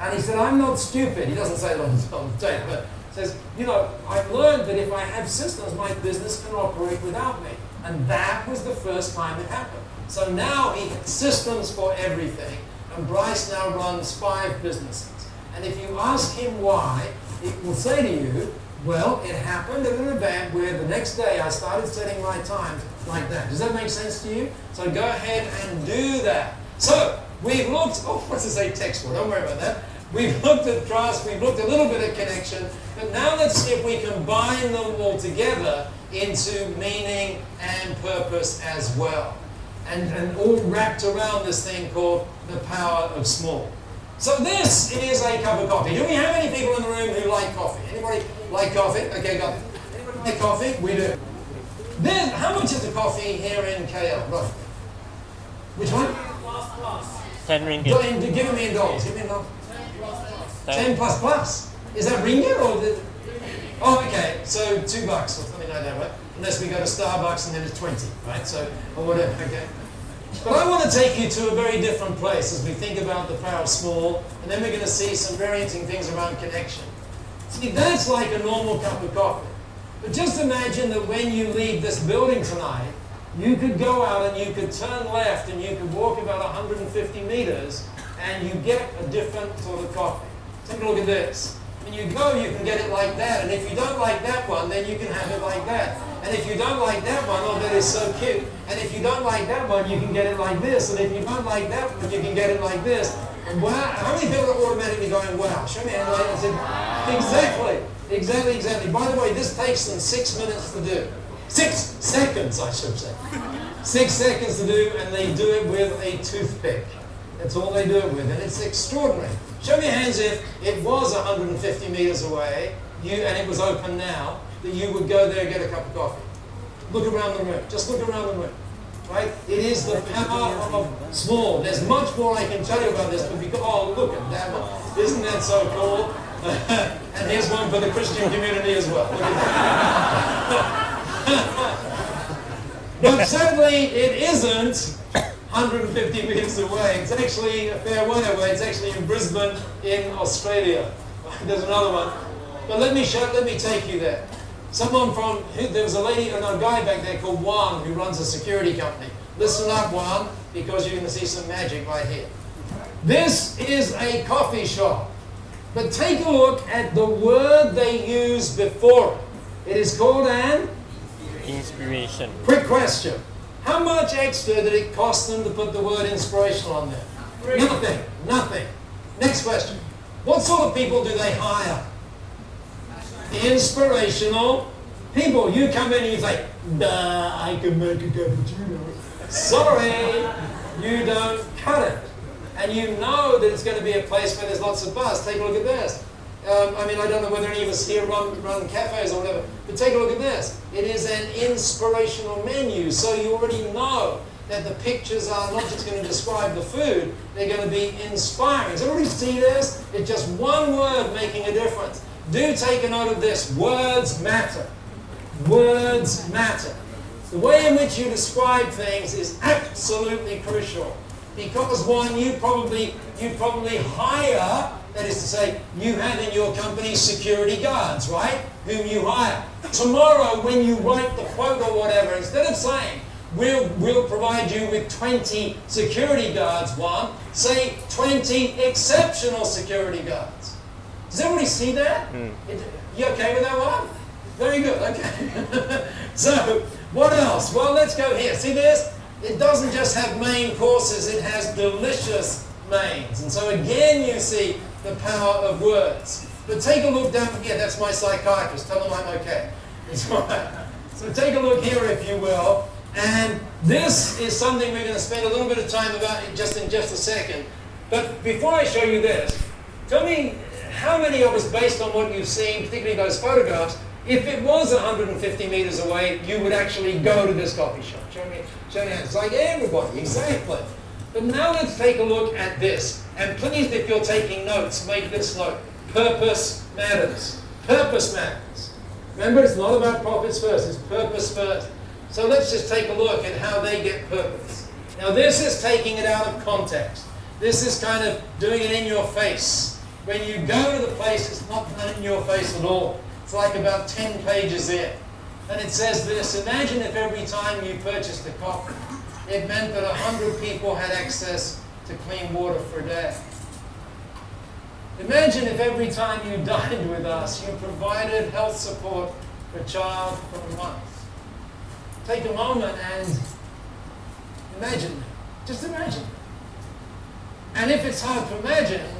And he said, I'm not stupid. He doesn't say it on the tape, but says, you know, I've learned that if I have systems, my business can operate without me. And that was the first time it happened. So now he has systems for everything. And Bryce now runs five businesses. And if you ask him why, he will say to you, well, it happened at an event where the next day I started setting my times like that. Does that make sense to you? So go ahead and do that. So we've looked, oh, what's it say textbook? Don't worry about that. We've looked at trust, we've looked a little bit at connection, but now let's see if we combine them all together into meaning and purpose as well. And, and all wrapped around this thing called the power of small. So this is a cup of coffee. Do we have any people in the room who like coffee? Anybody like coffee? Okay, got it. Anybody like coffee? We do. Then, how much is the coffee here in KL, roughly? Which one? 10 ringgit. Give me in dollars. Give me in dollars. 10 plus plus. Is that ringgit or the, Oh, okay. So two bucks or something like that, right? Unless we go to Starbucks and then it's 20, right? So, or whatever, okay. But I want to take you to a very different place as we think about the power of small, and then we're going to see some very interesting things around connection. See, that's like a normal cup of coffee. But just imagine that when you leave this building tonight, you could go out and you could turn left and you could walk about 150 meters and you get a different sort of coffee. Take a look at this. When you go, you can get it like that. And if you don't like that one, then you can have it like that. And if you don't like that one, oh, that is so cute. And if you don't like that one, you can get it like this. And if you don't like that one, you can get it like this. Wow, how many people are automatically going, wow, show me I said, exactly, exactly, exactly. By the way, this takes them six minutes to do. Six seconds, I should say. Six seconds to do, and they do it with a toothpick. That's all they do it with, and it's extraordinary. Show me your hands if it was 150 meters away, you and it was open now, that you would go there and get a cup of coffee. Look around the room. Just look around the room. Right? It is the power of small. There's much more I can tell you about this, but because, oh, look at that one. Isn't that so cool? and here's one for the Christian community as well. But certainly it isn't 150 meters away. It's actually a fair way away. It's actually in Brisbane, in Australia. There's another one. But let me show, let me take you there. Someone from, there was a lady, and a guy back there called Juan who runs a security company. Listen up, Juan, because you're going to see some magic right here. This is a coffee shop. But take a look at the word they use before it. It is called an Inspiration. quick question. How much extra did it cost them to put the word inspirational on there? Nothing. Nothing. Next question. What sort of people do they hire? Inspirational people. You come in and you say, Duh, I can make a cappuccino. Sorry, you don't cut it. And you know that it's going to be a place where there's lots of buzz. Take a look at this. Um, I mean, I don't know whether any of us here run, run cafes or whatever, but take a look at this. It is an inspirational menu, so you already know that the pictures are not just going to describe the food, they're going to be inspiring. Does everybody see this? It's just one word making a difference. Do take a note of this. Words matter. Words matter. The way in which you describe things is absolutely crucial. Because Juan, you probably you probably hire that is to say, you have in your company security guards, right? Whom you hire. Tomorrow, when you write the quote or whatever, instead of saying, we'll, we'll provide you with 20 security guards, Juan, say 20 exceptional security guards. Does everybody see that? Mm. It, you okay with that one? Very good, okay. so, what else? Well, let's go here. See this? It doesn't just have main courses, it has delicious mains. And so again, you see the power of words. But take a look down here. That's my psychiatrist. Tell him I'm okay. So take a look here, if you will. And this is something we're going to spend a little bit of time about just in just a second. But before I show you this, tell me how many of us, based on what you've seen, particularly those photographs, if it was 150 meters away, you would actually go to this coffee shop. Show me, show me. It's like everybody, exactly. But now let's take a look at this. And please, if you're taking notes, make this note. Purpose matters. Purpose matters. Remember, it's not about profits first, it's purpose first. So let's just take a look at how they get purpose. Now, this is taking it out of context. This is kind of doing it in your face. When you go to the place, it's not in your face at all. It's like about 10 pages in. And it says this Imagine if every time you purchased a coffee, it meant that 100 people had access to clean water for a day. Imagine if every time you dined with us, you provided health support for a child for a month. Take a moment and imagine. Just imagine. And if it's hard to imagine,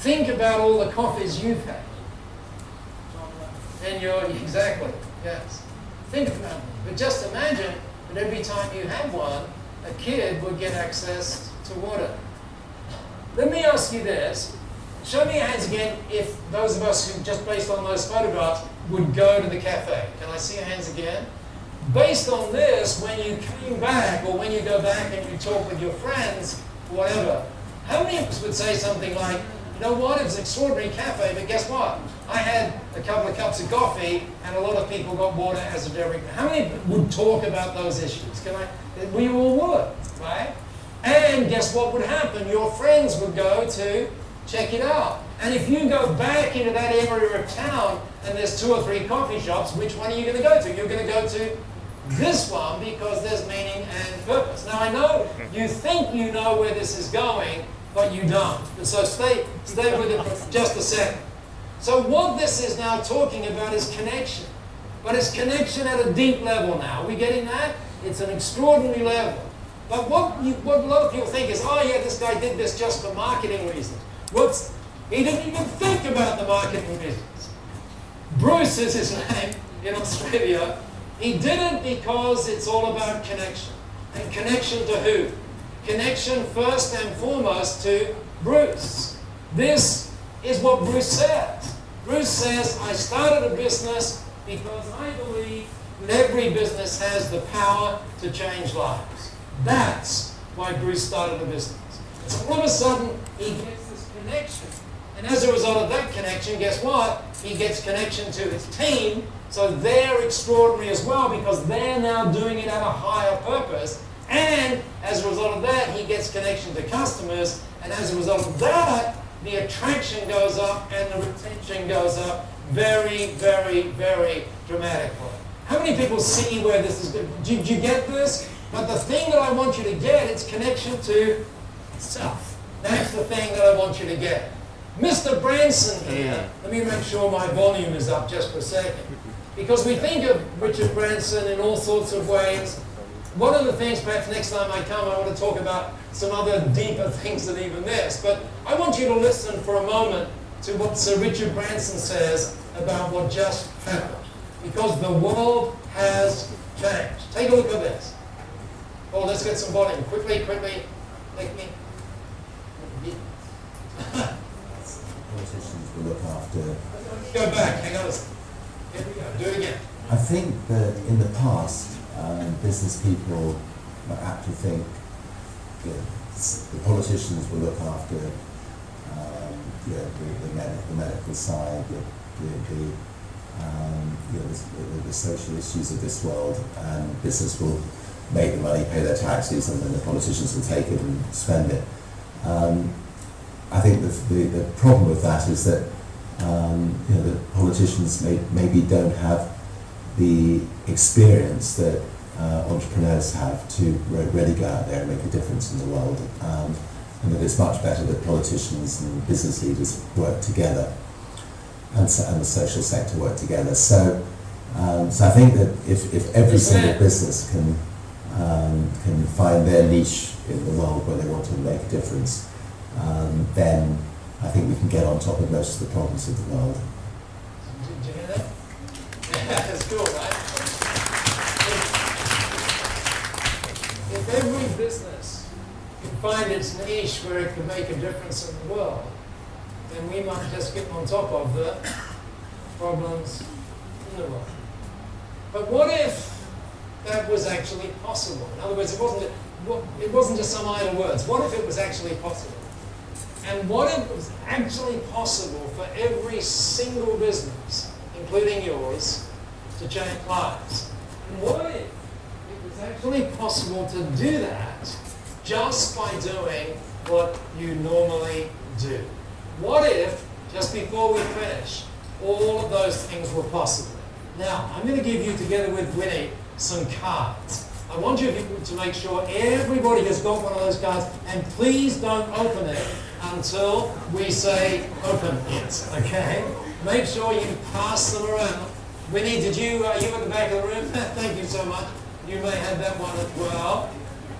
think about all the coffees you've had. And you're, exactly, yes. Think about it. But just imagine that every time you have one, a kid would get access to water. Let me ask you this. Show me your hands again if those of us who, just based on those photographs, would go to the cafe. Can I see your hands again? Based on this, when you came back or when you go back and you talk with your friends, whatever, how many of us would say something like, Know what? It was an extraordinary cafe, but guess what? I had a couple of cups of coffee, and a lot of people got water as a dairy. How many would talk about those issues? Can I? We all would, right? And guess what would happen? Your friends would go to check it out. And if you go back into that area of town and there's two or three coffee shops, which one are you going to go to? You're going to go to this one because there's meaning and purpose. Now I know you think you know where this is going, but you don't. And so stay, stay with it for just a second. So what this is now talking about is connection. But it's connection at a deep level now. Are we getting that? It's an extraordinary level. But what, you, what a lot of people think is, oh yeah, this guy did this just for marketing reasons. What's, he didn't even think about the marketing reasons. Bruce is his name in Australia. He did it because it's all about connection. And connection to who? Connection first and foremost to Bruce. This is what Bruce says. Bruce says, I started a business because I believe that every business has the power to change lives. That's why Bruce started a business. So all of a sudden, he gets this connection. And as a result of that connection, guess what? He gets connection to his team. So they're extraordinary as well because they're now doing it at a higher purpose. And as a result of that, he gets connection to customers. And as a result of that, the attraction goes up and the retention goes up very, very, very dramatically. How many people see where this is good? Did you get this? But the thing that I want you to get is connection to self. That's the thing that I want you to get. Mr. Branson here, let me make sure my volume is up just for a second. Because we think of Richard Branson in all sorts of ways. One of the things, perhaps next time I come, I want to talk about some other deeper things than even this. But I want you to listen for a moment to what Sir Richard Branson says about what just happened. Because the world has changed. Take a look at this. Oh, let's get some volume. Quickly, quickly. Make me. politicians will look after. Go back. Hang on a second. Here we go. Do it again. I think that in the past, um, business people were apt to think that the politicians will look after um, you know, the, the, med- the medical side, the, the, um, you know, the, the, social issues of this world, and business will make the money, pay their taxes, and then the politicians will take it and spend it. Um, I think the problem with that is that um, you know, the politicians may, maybe don't have the experience that uh, entrepreneurs have to re- really go out there and make a difference in the world. Um, and that it's much better that politicians and business leaders work together and, so, and the social sector work together. So, um, so I think that if, if every single business can, um, can find their niche in the world where they want to make a difference, um, then I think we can get on top of most of the problems of the world. Did you hear that? Yeah, that's cool, right? If, every business can find its niche where it can make a difference in the world, then we might just get on top of the problems in the world. But what if that was actually possible? In other words, it wasn't, it wasn't just some idle words. What if it was actually possible? And what if it was actually possible for every single business, including yours, to change lives? What if it was actually possible to do that just by doing what you normally do? What if, just before we finish, all of those things were possible? Now, I'm going to give you, together with Winnie, some cards. I want you to make sure everybody has got one of those cards, and please don't open it until we say open it, okay? Make sure you pass them around. Winnie, did you, uh, you at the back of the room? Thank you so much. You may have that one as well.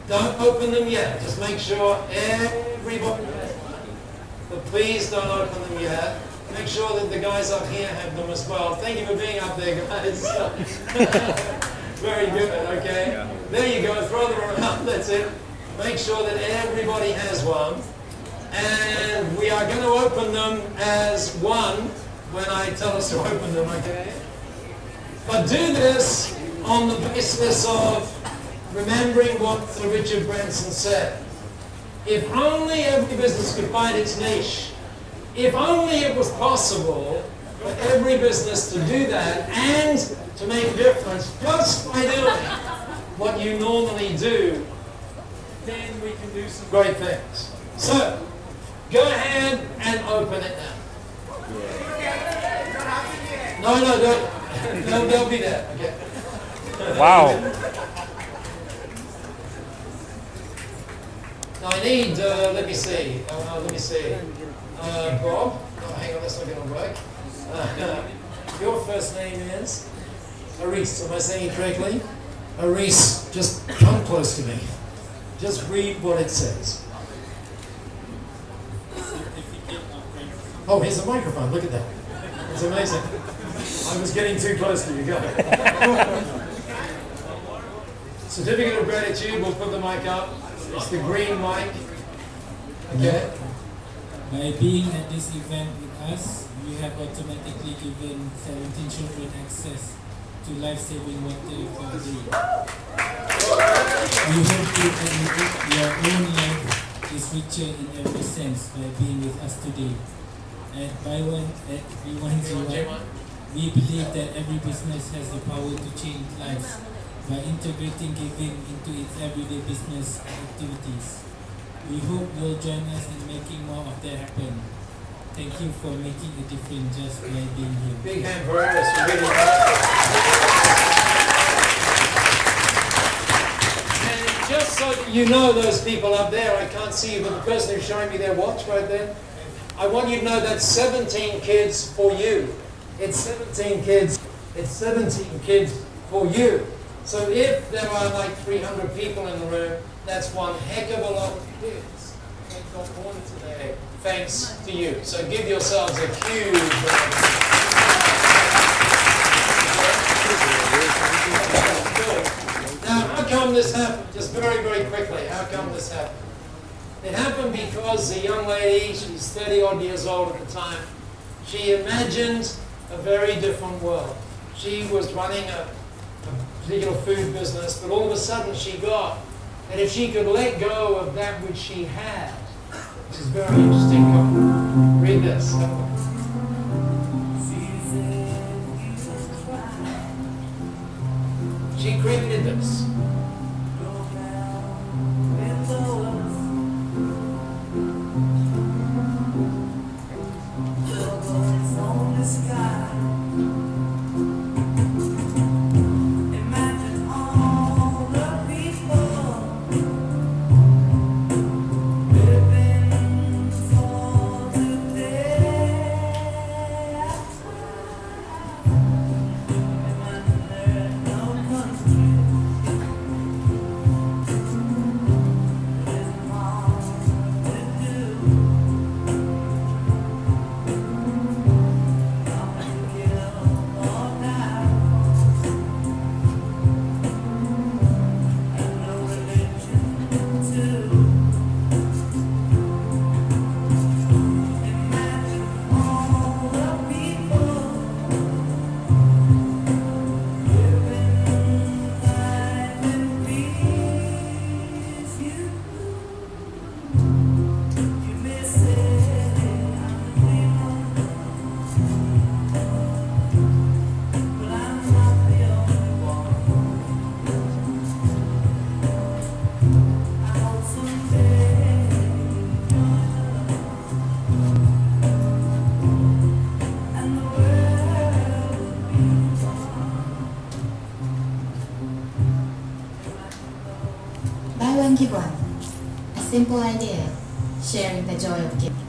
Don't open them yet. Just make sure everybody. But please don't open them yet. Make sure that the guys up here have them as well. Thank you for being up there, guys. Very good, okay? There you go, throw them around, that's it. Make sure that everybody has one. And we are going to open them as one when I tell us to open them, okay? But do this on the basis of remembering what Sir Richard Branson said. If only every business could find its niche, if only it was possible for every business to do that and to make a difference just by doing what you normally do, then we can do some great things. So, go ahead and open it now. No, no, don't. They'll, they'll be there. Okay. Wow. Now I need, uh, let me see, uh, let me see. Uh, Bob, oh, hang on, that's not going to work. Uh, your first name is? Aris, am I saying it correctly? Aris, just come close to me. Just read what it says. Oh, here's a microphone, look at that. It's amazing. I was getting too close to you, go. Certificate of gratitude, we'll put the mic up. It's the green mic. Okay. By being at this event with us, you have automatically given 17 children access to life-saving water for free. We hope to elevate your own life is richer in every sense by being with us today. At by one at B1G1, we believe that every business has the power to change lives by integrating giving into its everyday business activities. We hope you'll join us in making more of that happen. Thank you for making a difference just by being here. Big hand for Aris for. And just so you know those people up there, I can't see you, but the person who's showing me their watch right there, I want you to know that's 17 kids for you. It's 17 kids. It's 17 kids for you. So if there are like 300 people in the room, that's one heck of a lot of kids that got born today, thanks to you. So give yourselves a huge. Now, how come this happened? Just very, very quickly, how come this happened? It happened because a young lady, she's 30 odd years old at the time, she imagined a very different world. She was running a, a particular food business, but all of a sudden she got that if she could let go of that which she had, which is very interesting. Read this. She created this. Give one. A simple idea, sharing the joy of giving.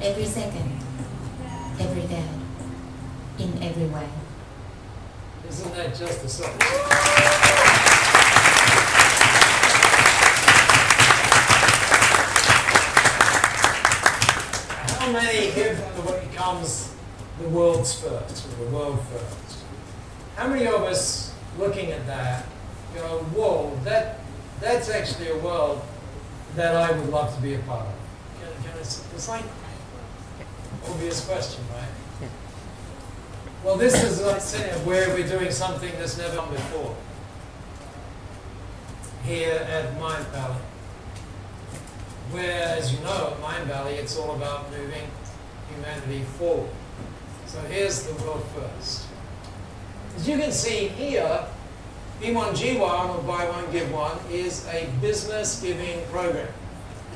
Every second, every day, in every way. Isn't that just the song? How many here when it comes the world's first, or the world first? How many of us looking at that go, whoa, that, that's actually a world that I would love to be a part of? Can, can I, it's like obvious question, right? Well, this is, like I where we're doing something that's never done before. Here at Mindvalley. Where, as you know, at Mindvalley, it's all about moving humanity forward. So here's the world first. As you can see here, B1G1 or Buy One Give One is a business giving program.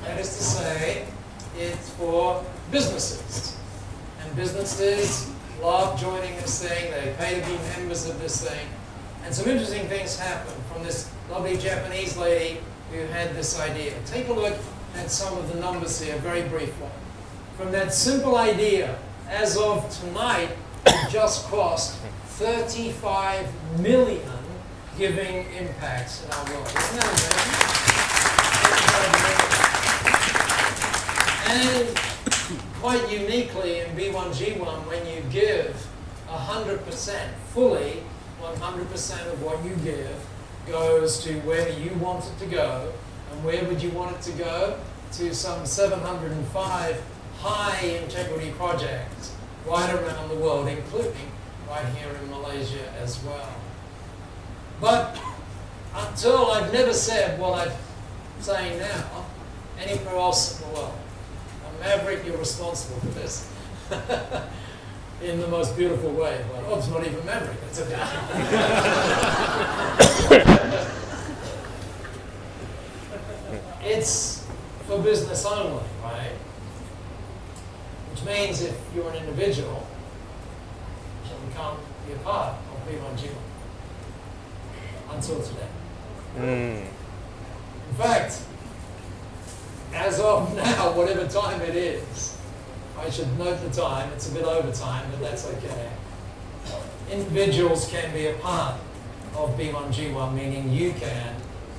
That is to say, it's for businesses. And businesses love joining this thing, they pay to be members of this thing. And some interesting things happen from this lovely Japanese lady who had this idea. Take a look at some of the numbers here, very briefly. From that simple idea, as of tonight, it just crossed 35 million giving impacts in our world. Isn't that amazing? And quite uniquely in B1G1, when you give 100% fully, 100% of what you give goes to where you want it to go. And where would you want it to go? To some 705 high integrity projects right around the world, including right here in Malaysia as well. But until I've never said what I'm saying now, anywhere else in the world, a maverick, you're responsible for this. in the most beautiful way. Well, it's not even maverick, that's okay. it's for business only, right? Which means if you're an individual, you can't be a part of B1G1 until today. Mm. In fact, as of now, whatever time it is, I should note the time, it's a bit over time, but that's okay. Individuals can be a part of B1G1, meaning you can,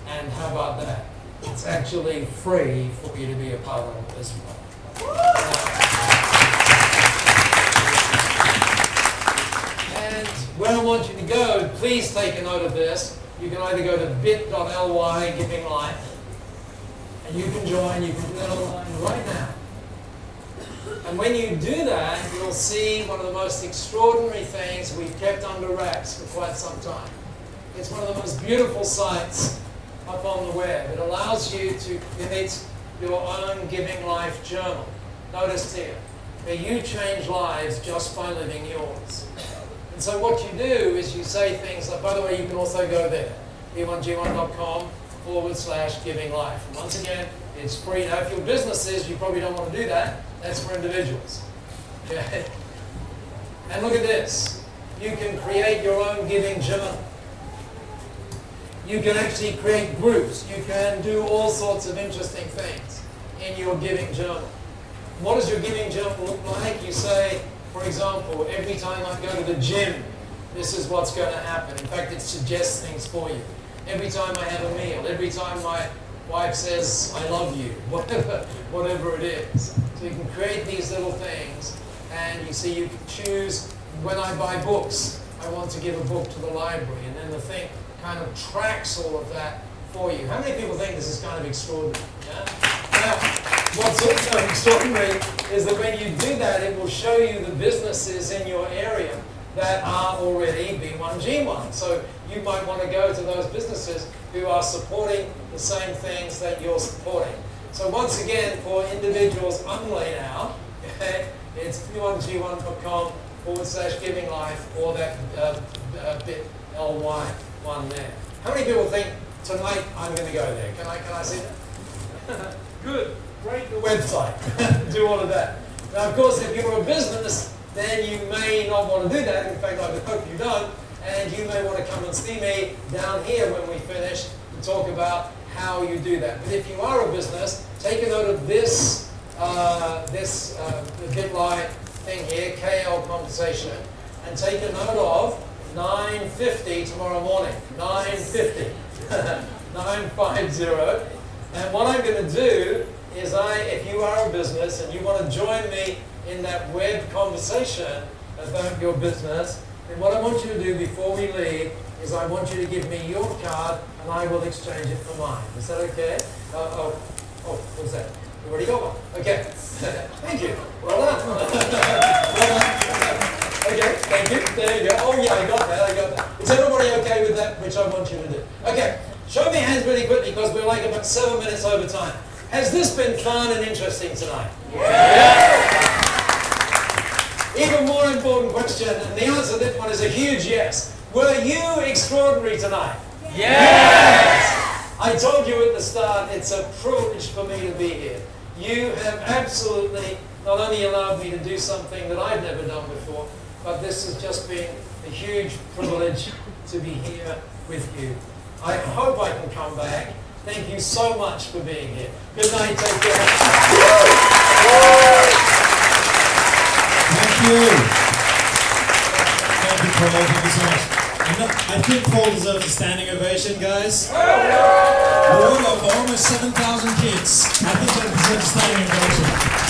and how about that? It's actually free for you to be a part of as well. And where I want you to go, please take a note of this. You can either go to bit.ly giving life, and you can join, you can that online right now. And when you do that, you'll see one of the most extraordinary things we've kept under wraps for quite some time. It's one of the most beautiful sites up on the web. It allows you to create your own Giving Life journal. Notice here, where you change lives just by living yours. And so what you do is you say things like, by the way, you can also go there, b1g1.com forward slash giving life. And once again, it's free. Now, if your business is, you probably don't want to do that. That's for individuals. Okay? And look at this. You can create your own giving journal. You can actually create groups. You can do all sorts of interesting things in your giving journal. What does your giving journal look like? You say, for example, every time I go to the gym, this is what's going to happen. In fact, it suggests things for you. Every time I have a meal, every time my wife says, I love you, whatever, whatever it is. So you can create these little things, and you see you can choose, when I buy books, I want to give a book to the library, and then the thing kind of tracks all of that for you. How many people think this is kind of extraordinary? Yeah? What's also extraordinary is that when you do that, it will show you the businesses in your area that are already B1G1. So you might want to go to those businesses who are supporting the same things that you're supporting. So once again, for individuals only now, it's b1g1.com forward slash giving life or that uh, uh, bit ly one there. How many people think tonight I'm going to go there? Can I, can I see that? Good. Great the website. do all of that. Now, of course, if you're a business, then you may not want to do that. In fact, I would hope you don't. And you may want to come and see me down here when we finish to talk about how you do that. But if you are a business, take a note of this, uh, this uh, bit.ly thing here, KL conversation, and take a note of 9.50 tomorrow morning. 9.50. 950. And what I'm going to do is I, if you are a business and you want to join me in that web conversation about your business, then what I want you to do before we leave is I want you to give me your card and I will exchange it for mine. Is that okay? Uh, oh, oh, what's that? You already got one. Okay. thank you. Well done. Okay, thank you. There you go. Oh yeah, I got that. I got that. Is everybody okay with that? Which I want you to do. Okay. Show me hands really quickly because we're like about seven minutes over time. Has this been fun and interesting tonight? Yeah. Even more important question, and the answer to this one is a huge yes. Were you extraordinary tonight? Yes! I told you at the start, it's a privilege for me to be here. You have absolutely not only allowed me to do something that I've never done before, but this has just been a huge privilege to be here with you. I hope I can come back. Thank you so much for being here. Good night, take care. Thank you. Thank you, Paul. Thank you so much. Not- I think Paul deserves a standing ovation, guys. Award of almost 7,000 kids. I think that deserves a standing ovation.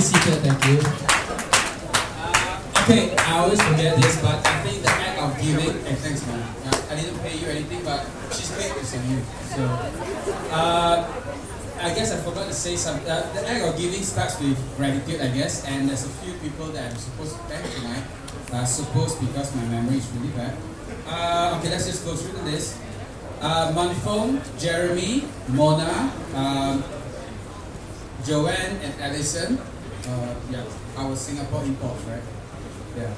Thank you. Okay, I always forget this, but I think the act of giving, and thanks man, I didn't pay you anything, but she's paid is on you. So, uh, I guess I forgot to say something. Uh, the act of giving starts with gratitude, I guess, and there's a few people that I'm supposed to thank tonight. Uh, supposed because my memory is really bad. Uh, okay, let's just go through the list. Uh, Jeremy, Mona, um, Joanne and Allison, uh, yeah, our Singapore imports, right? Yeah.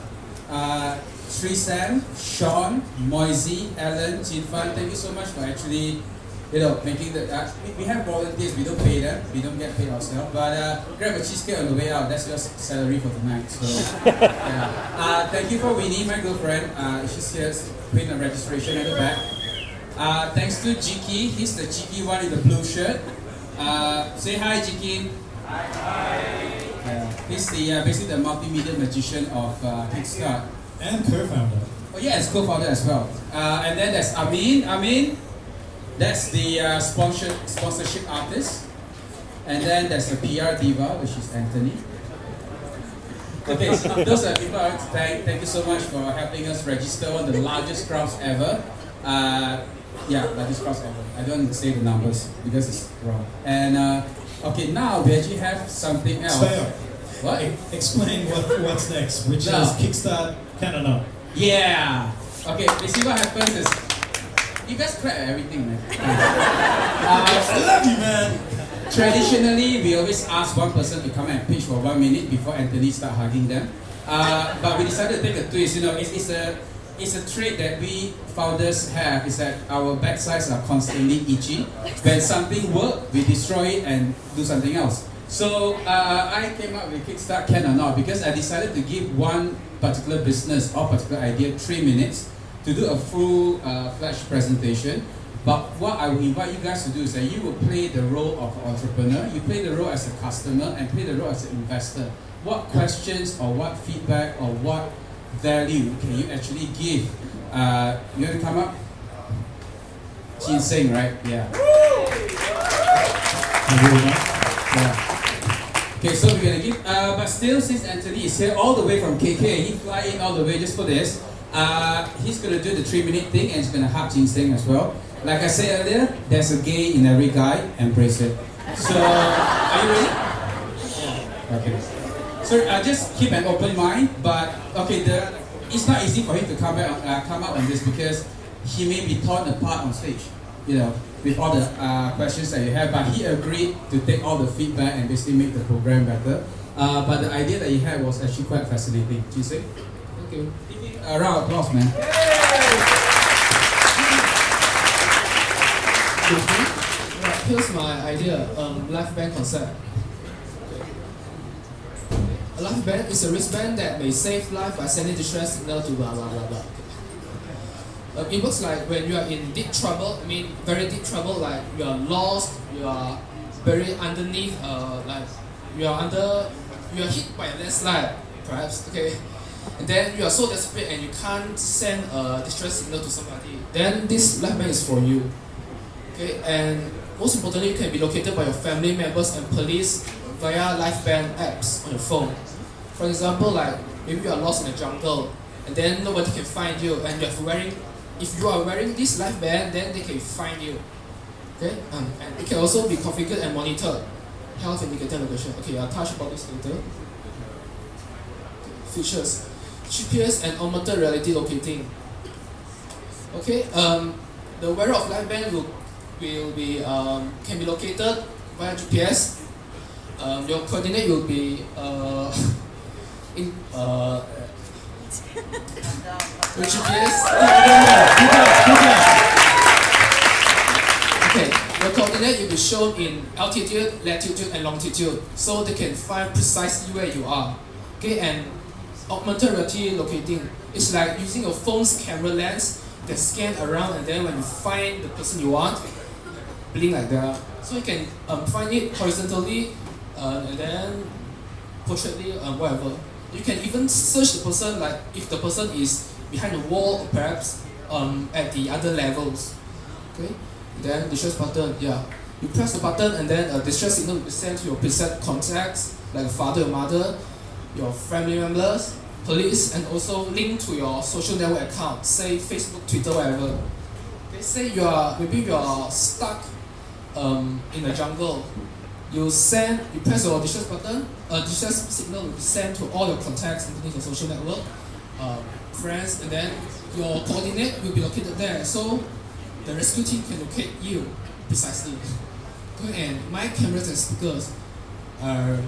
Uh, Sri Sam, Sean, Moisey, Alan, Jin Fan, thank you so much for actually, you know, making the. Uh, we, we have volunteers, we don't pay them, we don't get paid ourselves, but uh, grab a cheesecake on the way out, that's your salary for tonight. So, yeah. Uh, thank you for Winnie, my girlfriend. Uh, she's here, putting the registration at the back. Uh, thanks to Jiki, he's the cheeky one in the blue shirt. Uh, say hi, Jiki. Yeah, he's the uh, basically the multimedia magician of uh, Kickstart. and co-founder. Oh yeah, it's co-founder as well. Uh, and then there's Amin. Amin, that's the uh, sponsor, sponsorship artist. And then there's the PR diva, which is Anthony. Okay, so those are people I want to thank. Thank you so much for helping us register one of the largest crowds ever. Uh, yeah, largest crowds ever. I don't say the numbers because it's wrong. And uh, okay, now we actually have something else. Fail. What? E- Explain what, what's next, which No. is Kickstart Canada. Yeah. Okay. See what happens is you guys at everything, man. uh, I love you, man. traditionally, we always ask one person to come and pitch for one minute before Anthony start hugging them. Uh, but we decided to take a twist. You know, it's, it's a it's a trait that we founders have. Is that our backsides are constantly itchy. When something works, we destroy it and do something else. So uh, I came up with Kickstart Can or Not because I decided to give one particular business or particular idea three minutes to do a full uh, flash presentation. But what I will invite you guys to do is that you will play the role of entrepreneur, you play the role as a customer, and play the role as an investor. What questions or what feedback or what value can you actually give? Uh, you want to come up? Jin Seng, right? Yeah. Yeah. Okay, so we're gonna give, uh, but still, since Anthony is here all the way from KK, he fly in all the way just for this. Uh, he's gonna do the three minute thing and he's gonna hug Jin Seng as well. Like I said earlier, there's a gay in every guy, embrace it. So, are you ready? Yeah. Okay. So uh, just keep an open mind, but okay, the it's not easy for him to come back, uh, come up on this because he may be torn apart on stage, you know, with all the uh, questions that you have. But he agreed to take all the feedback and basically make the program better. Uh, but the idea that he had was actually quite fascinating. Do you say? Thank you. A round of applause, man. Here's my idea, um, life band concept. A life band is a wristband that may save life by sending distress signal to blah blah blah blah. Uh, it works like when you are in deep trouble, I mean very deep trouble, like you are lost, you are buried underneath, uh, like you are under, you are hit by a landslide, perhaps, okay. And then you are so desperate and you can't send a distress signal to somebody. Then this life band is for you. Okay, and most importantly, you can be located by your family members and police via life band apps on your phone. For example, like maybe you are lost in the jungle and then nobody can find you, and you're wearing, if you are wearing this life band, then they can find you. Okay, um, and it can also be configured and monitored. health indicator location. Okay, I'll touch about this later. Features. GPS and augmented reality locating. Okay, um, the wearer of life band will, will be um, can be located via GPS. Um, your coordinate will be uh, uh, GPS. Okay, the coordinate will be shown in altitude, latitude, and longitude, so they can find precisely where you are. Okay, and augmented reality locating is like using your phone's camera lens that scan around, and then when you find the person you want, blink like that. So you can um, find it horizontally, uh, and then portraitly, um, whatever. You can even search the person, like if the person is behind the wall, or perhaps um, at the other levels. Okay. Then distress button, yeah. You press the button and then a distress signal will be sent to your preset contacts, like father or mother, your family members, police, and also link to your social network account, say Facebook, Twitter, whatever. They say you are maybe you are stuck um, in the jungle. You send, you press your distress button, a distress signal will be sent to all your contacts, including your social network, um, friends, and then your coordinate will be located there. So the rescue team can locate you precisely. Okay, and my cameras and speakers are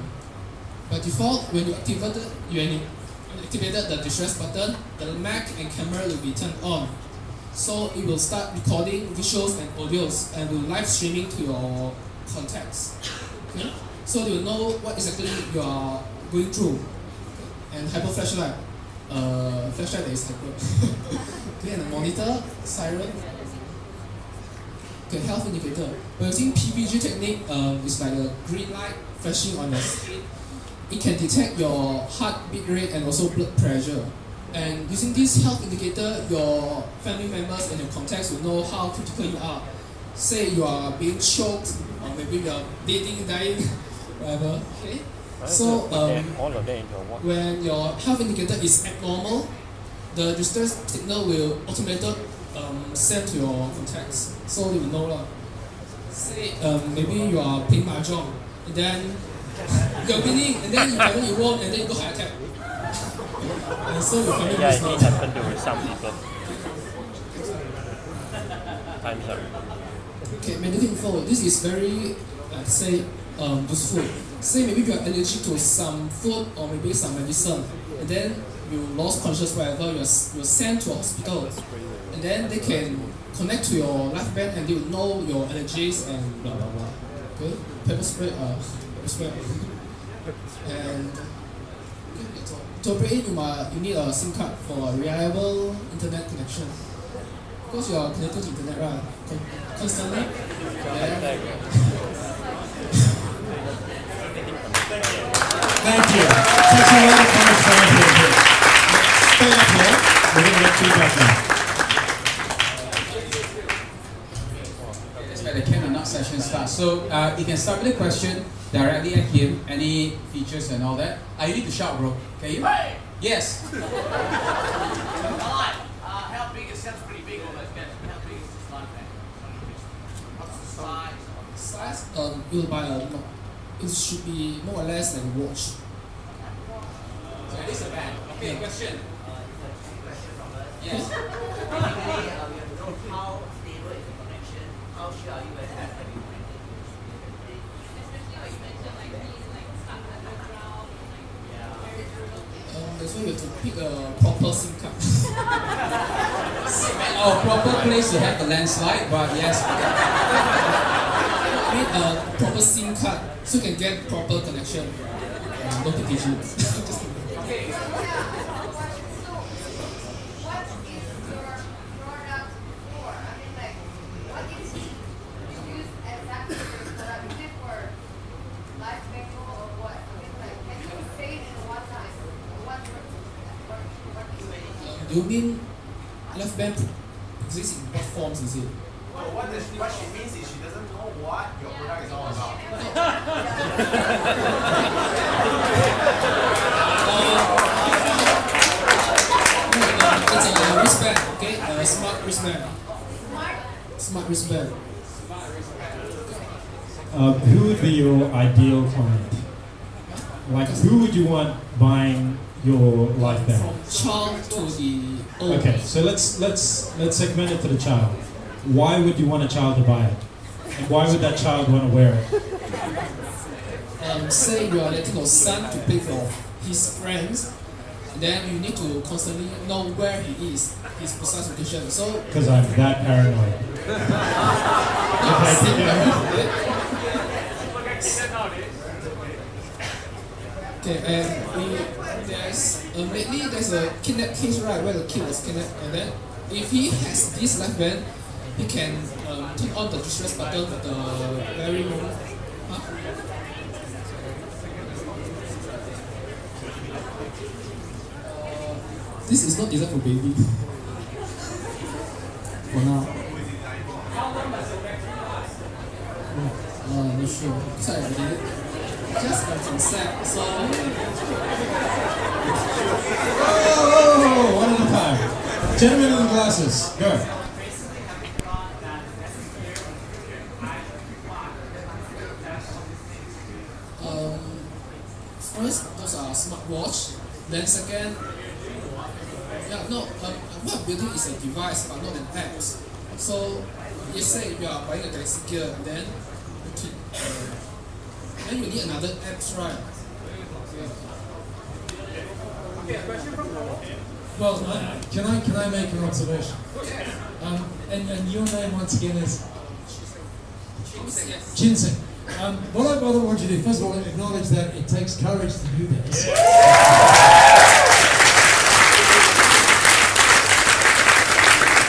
by default when you activated when you activated the distress button, the Mac and camera will be turned on. So it will start recording visuals and audios and will live streaming to your contacts. Okay? So will know what exactly you are going through. And hyper flashlight. Uh, flashlight that is hyper. okay, and a monitor, siren, Okay, health indicator. By using PPG technique, um, it's like a green light flashing on your screen. It can detect your heart beat rate and also blood pressure. And using this health indicator, your family members and your contacts will know how critical you are. Say you are being choked, or maybe you are bleeding, dying, whatever. Okay. So um, all of that into a when your health indicator is abnormal, the distress signal will automated um, send to your contacts, so you will know lah. Say um, maybe you are playing mahjong, and then you're winning, and then you finally you won, and then you go heart attack. And so your family Yeah, it now. did happen to some people. Time's up. Okay, medical info. This is very, I'd say, um, useful. Say maybe you are allergic to some food or maybe some medicine, and then you lost conscious whatever, you're, you're sent to a hospital, and then they can connect to your life band and they will know your allergies and blah blah blah. Okay, pepper spray, uh, pepper spray, and. To operate you, must, you need a SIM card for a reliable internet connection. Because you are connected to internet, right? Con- constantly. Yeah. Thank you. Such a lot of fun experience here. Stay up here. We're going to get feedback now. That's where the can or not session starts. So uh, you can start with a question directly at him, any features and all that. Uh, you need to shout, bro. Can you? Yes. Uh, how big? It sounds pretty big almost. but How big is this life band? What's the size? Size, um, you'll buy a, no, it should be more or less like a watch. So it is a band. Okay, question. Yes. Basically, uh, we have to know how stable is the connection, how sure are you whether it's going to be connected. Um, that's why you have to pick a proper SIM card. Oh, proper place to have the landslide, but yes. Mean, a proper SIM card so you can get proper connection. Uh, notification. Just do you mean left band exists in what forms is it? Well, what, does, what she means is she doesn't know what your product is all about. It's a wristband, okay? A smart wristband. Smart wristband. uh, who would be your ideal client? Like, who would you want buying your life band? From child to the old. Okay, so let's let's let's segment it to the child. Why would you want a child to buy it? And why would that child want to wear it? Um, say you are letting your son to pay for his friends, then you need to constantly know where he is, his precise location. So Because I'm that paranoid. yeah. Okay, and we, there's uh, lately there's a kidnap case right where the kid was kidnapped, and then if he has this life band, he can um, turn on the distress button at the very moment. Huh? Uh, this is not designed for baby. for now. Uh, not sure. Sorry, Just. So. Oh, one at a time. Gentlemen in the glasses, go. Um, first, those are smartwatch. Then second, yeah, no, um, what do is a device, but not an app. So, you say if you are buying a Galaxy Gear, then you keep, uh, then you need another app, right? Well, I, can I can I make an observation? Um, and, and your name once again is Jin Seng. Um, what I what I want you to do, first of all, acknowledge that it takes courage to do this.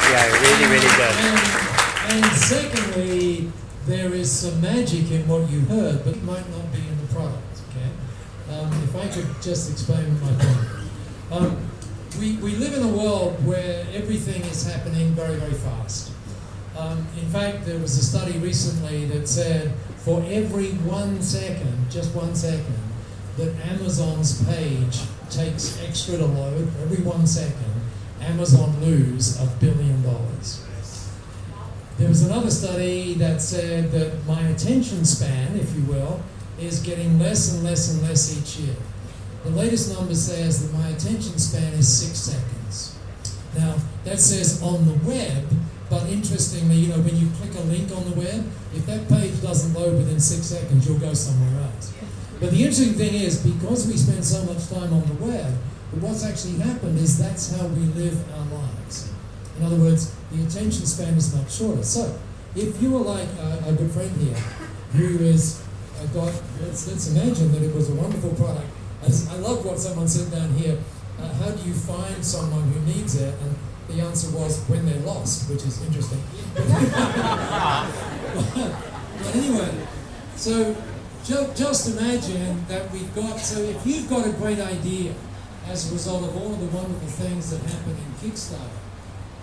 Yeah, really, really good. And, and secondly, there is some magic in what you heard, but it might not be in the product. Okay. Um, if I could just explain my point. Um, we, we live in a world where everything is happening very, very fast. Um, in fact, there was a study recently that said for every one second, just one second, that Amazon's page takes extra to load, every one second, Amazon lose a billion dollars. There was another study that said that my attention span, if you will, is getting less and less and less each year. The latest number says that my attention span is six seconds. Now, that says on the web, but interestingly, you know, when you click a link on the web, if that page doesn't load within six seconds, you'll go somewhere else. But the interesting thing is, because we spend so much time on the web, what's actually happened is that's how we live our lives. In other words, the attention span is much shorter. So, if you were like a, a good friend here, who is uh, got, let's, let's imagine that it was a wonderful product. I love what someone said down here. Uh, how do you find someone who needs it? And the answer was when they're lost, which is interesting. but anyway, so ju- just imagine that we've got, so if you've got a great idea as a result of all of the wonderful things that happen in Kickstarter,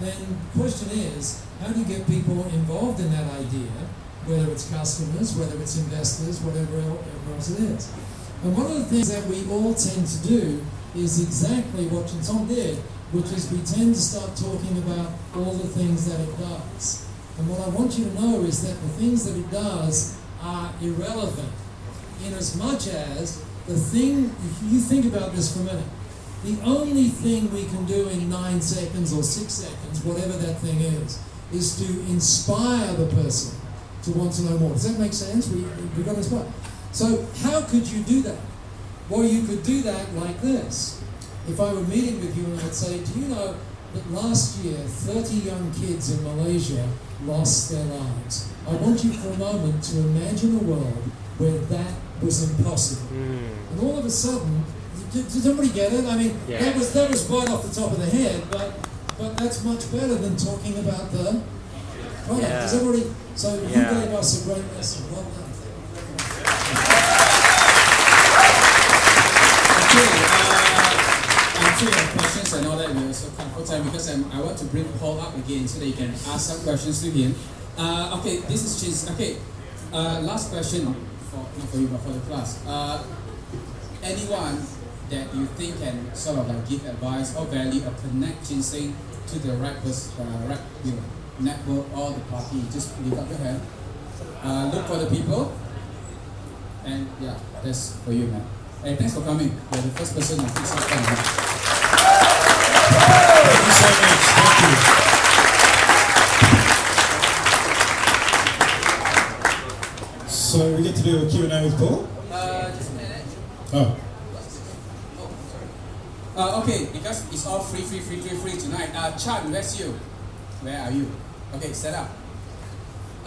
then the question is, how do you get people involved in that idea, whether it's customers, whether it's investors, whatever else it is? And one of the things that we all tend to do is exactly what Chinson did, which is we tend to start talking about all the things that it does. And what I want you to know is that the things that it does are irrelevant in as much as the thing, if you think about this for a minute, the only thing we can do in nine seconds or six seconds, whatever that thing is, is to inspire the person to want to know more. Does that make sense? We, we got to inspire. So, how could you do that? Well, you could do that like this. If I were meeting with you and I'd say, Do you know that last year 30 young kids in Malaysia lost their lives? I want you for a moment to imagine a world where that was impossible. Mm. And all of a sudden, did, did somebody get it? I mean, Yeah. that was that was right off the top of the head, but but that's much better than talking about the product. Yeah. Does everybody? So you Yeah. gave us a great lesson. Well done. Okay, uh, I'm sure you questions and all that. We also come for time because um, I want to bring Paul up again so that you can ask some questions to him. Uh, okay, this is Chiz. Okay, uh, last question for not for you but for the class. Uh, anyone that you think can sort of like give advice or value or connect Jin Seng to the right person, uh, right you know, network or the party, just lift up your hand. Uh, look for the people. And yeah, that's for you, man. Hey, thanks for coming. You're the first person of this time. Thank you so much. Thank you. So we get to do a Q&A with Paul? Uh, just a minute. Oh. Uh, okay, because it's all free, free, free, free, free tonight. Uh, Chan, where's you? Where are you? Okay, set up.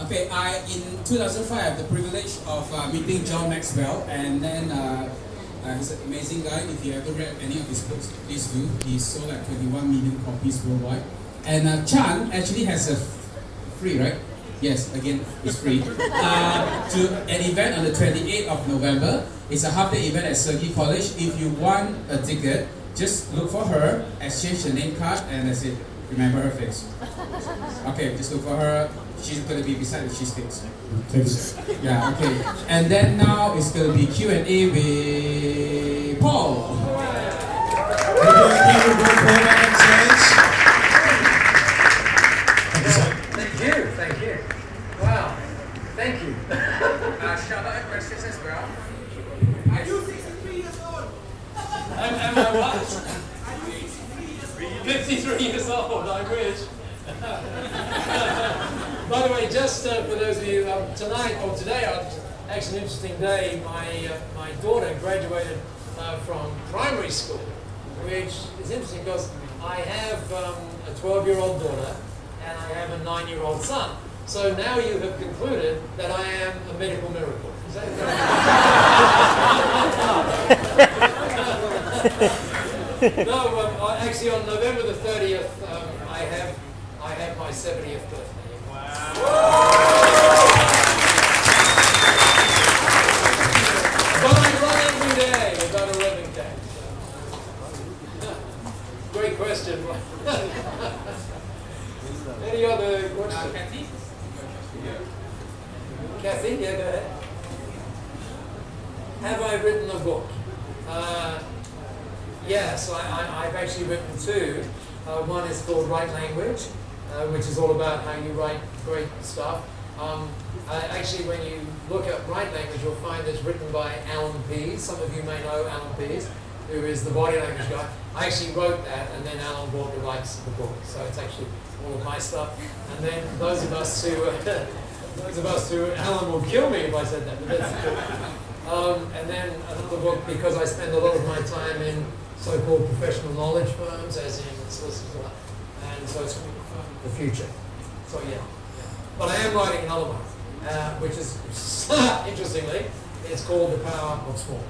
Okay, I in 2005 I have the privilege of uh, meeting John Maxwell, and then uh, uh, he's an amazing guy. If you ever read any of his books, please do. He sold like 21 million copies worldwide. And uh, Chan actually has a free, right? Yes, again, it's free. Uh, to an event on the 28th of November. It's a half day event at SEGi College. If you want a ticket, just look for her, exchange the name card, and that's it. Remember her face. Okay, just look for her. She's gonna be beside the cheesecakes. Thanks. Yeah, okay. And then now it's gonna be Q and A with Paul. Thank you, thank you. Wow, thank you. Uh, shout out questions as well. Are you 63 years old? Am, am I what? 53 years old, I wish. By the way, just uh, for those of you, um, tonight or today, uh, actually an interesting day, my, uh, my daughter graduated uh, from primary school, which is interesting because I have um, a 12 year old daughter and I have a 9 year old son. So now you have concluded that I am a medical miracle. Is that no, um, actually on November the 30th, um, I have I have my 70th birthday. Wow. but I run every day about 11k. Great question. Any other questions? Kathy? Kathy, yeah, go ahead. Have I written a book? Uh, yes, I, I, I've actually written two. Uh, one is called Write Language, uh, which is all about how you write great stuff. Um, uh, actually, when you look at Write Language, you'll find it's written by Allan Pease. Some of you may know Allan Pease, who is the body language guy. I actually wrote that, and then Allan bought the rights to the book. So it's actually all of my stuff. And then those of us who, those of us who, Allan will kill me if I said that, but that's cool. Um, and then another book because I spend a lot of my time in so-called professional knowledge firms, as in solicitors, and so it's the future. So yeah, yeah. but I am writing another one, uh, which is interestingly, it's called The Power of Small.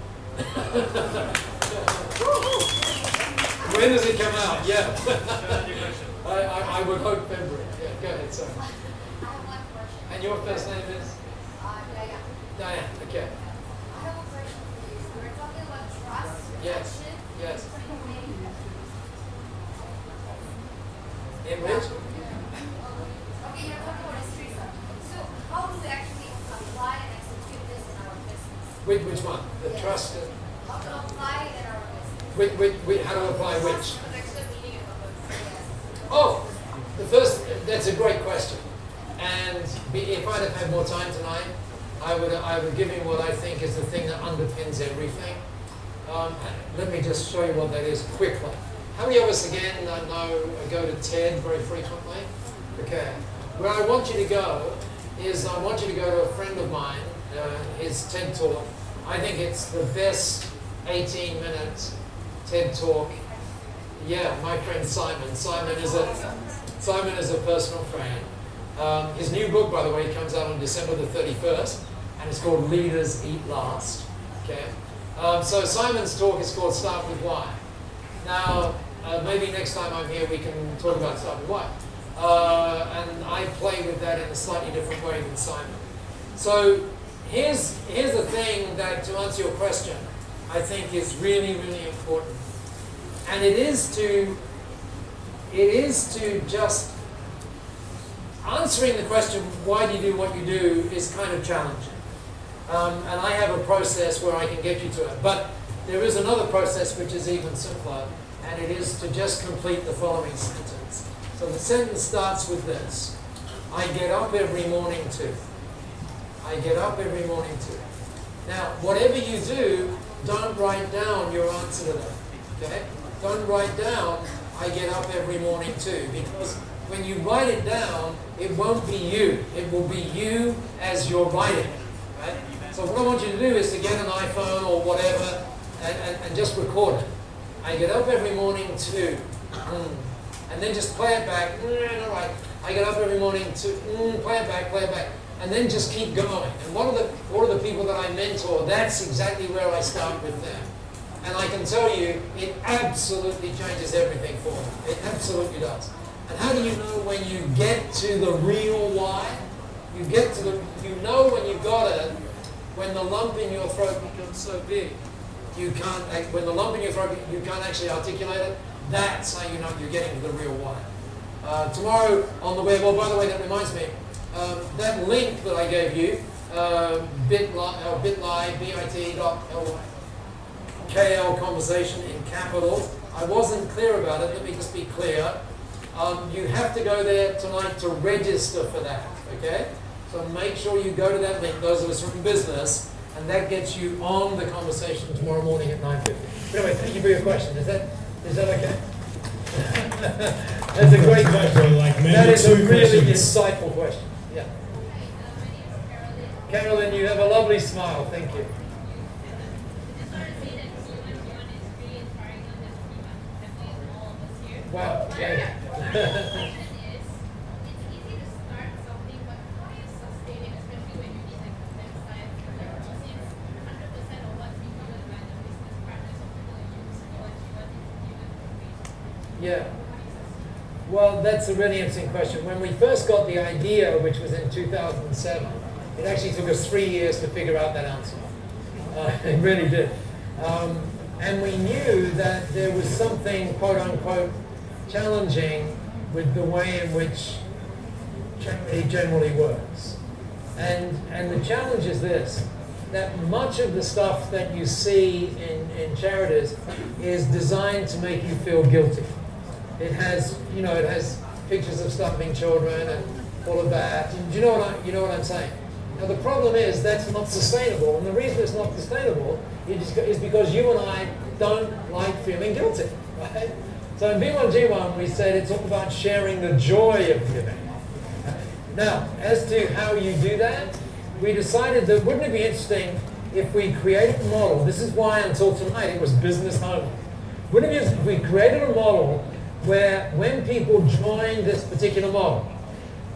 when does it come out? Yeah, I, I, I would hope February. Yeah, go ahead, sorry. And your first name is? Diane. Okay. Yes. Yes. In which? Okay, you're talking about history, sir. So, how do we actually apply and execute this in our business? Which, which one? The Yes. trust. How to apply in our business? Which, which, which, how to apply which? What's the meaning of it? Yes. Oh, the first, that's a great question. And if I'd have had more time tonight, I would, I would give him what I think is the thing that underpins everything. Um, let me just show you what that is quickly. How many of us again uh, know I go to TED very frequently? Okay. Where I want you to go is I want you to go to a friend of mine, uh, his TED talk. I think it's the best 18 minute TED talk. Yeah, my friend Simon. Simon is a Simon is a personal friend. Um, his new book, by the way, comes out on December the 31st, and it's called Leaders Eat Last. Okay. Um, so Simon's talk is called Start with Why. Now, uh, maybe next time I'm here we can talk about Start with Why. Uh, and I play with that in a slightly different way than Simon. So here's, here's the thing that, to answer your question, I think is really, really important. And it is to, it is to just, answering the question, why do you do what you do, is kind of challenging. Um, and I have a process where I can get you to it. But there is another process which is even simpler, and it is to just complete the following sentence. So the sentence starts with this I get up every morning to. I get up every morning to. Now, whatever you do, don't write down your answer to that. Okay? Don't write down, I get up every morning to, because when you write it down, it won't be you. It will be you as you're writing. Right? So what I want you to do is to get an iPhone or whatever and, and, and just record it. I get up every morning to, Mm. And then just play it back. Mm, all right. I get up every morning to mm, play it back, play it back. And then just keep going. And one of the one of the people that I mentor, that's exactly where I start with them. And I can tell you, it absolutely changes everything for them. It absolutely does. And how do you know when you get to the real why? You get to the, you know when you've got it, when the lump in your throat becomes so big, you can't, when the lump in your throat, you can't actually articulate it, that's how you know you're getting the real why. Uh, tomorrow on the web, oh, by the way, that reminds me, um, that link that I gave you, uh, bit.ly, uh, bit.ly, bit.ly, KL conversation in capitals. I wasn't clear about it, let me just be clear. Um, you have to go there tonight to register for that, okay? So make sure you go to that link, those of us from business, and that gets you on the conversation tomorrow morning at 9.50. But anyway, thank you for your question. Is that, is that okay? That's a great question. Like that is a really questions. insightful question. Yeah. Carolyn, you have a lovely smile. Thank you. Wow. Yeah. Yeah. Well, that's a really interesting question. When we first got the idea, which was in 2007, it actually took us three years to figure out that answer. Uh, it really did. Um, and we knew that there was something, quote unquote, challenging with the way in which charity generally works. And, and the challenge is this, that much of the stuff that you see in, in charities is designed to make you feel guilty. It has, you know, it has pictures of stuffing children and all of that. Do you know what I, you know what I'm saying? Now the problem is that's not sustainable, and the reason it's not sustainable is, is because you and I don't like feeling guilty, right? So in B1G1 we said it's all about sharing the joy of giving. Now, as to how you do that, we decided that wouldn't it be interesting if we created a model? This is why until tonight it was business only. Wouldn't it be interesting if we created a model where when people joined this particular model,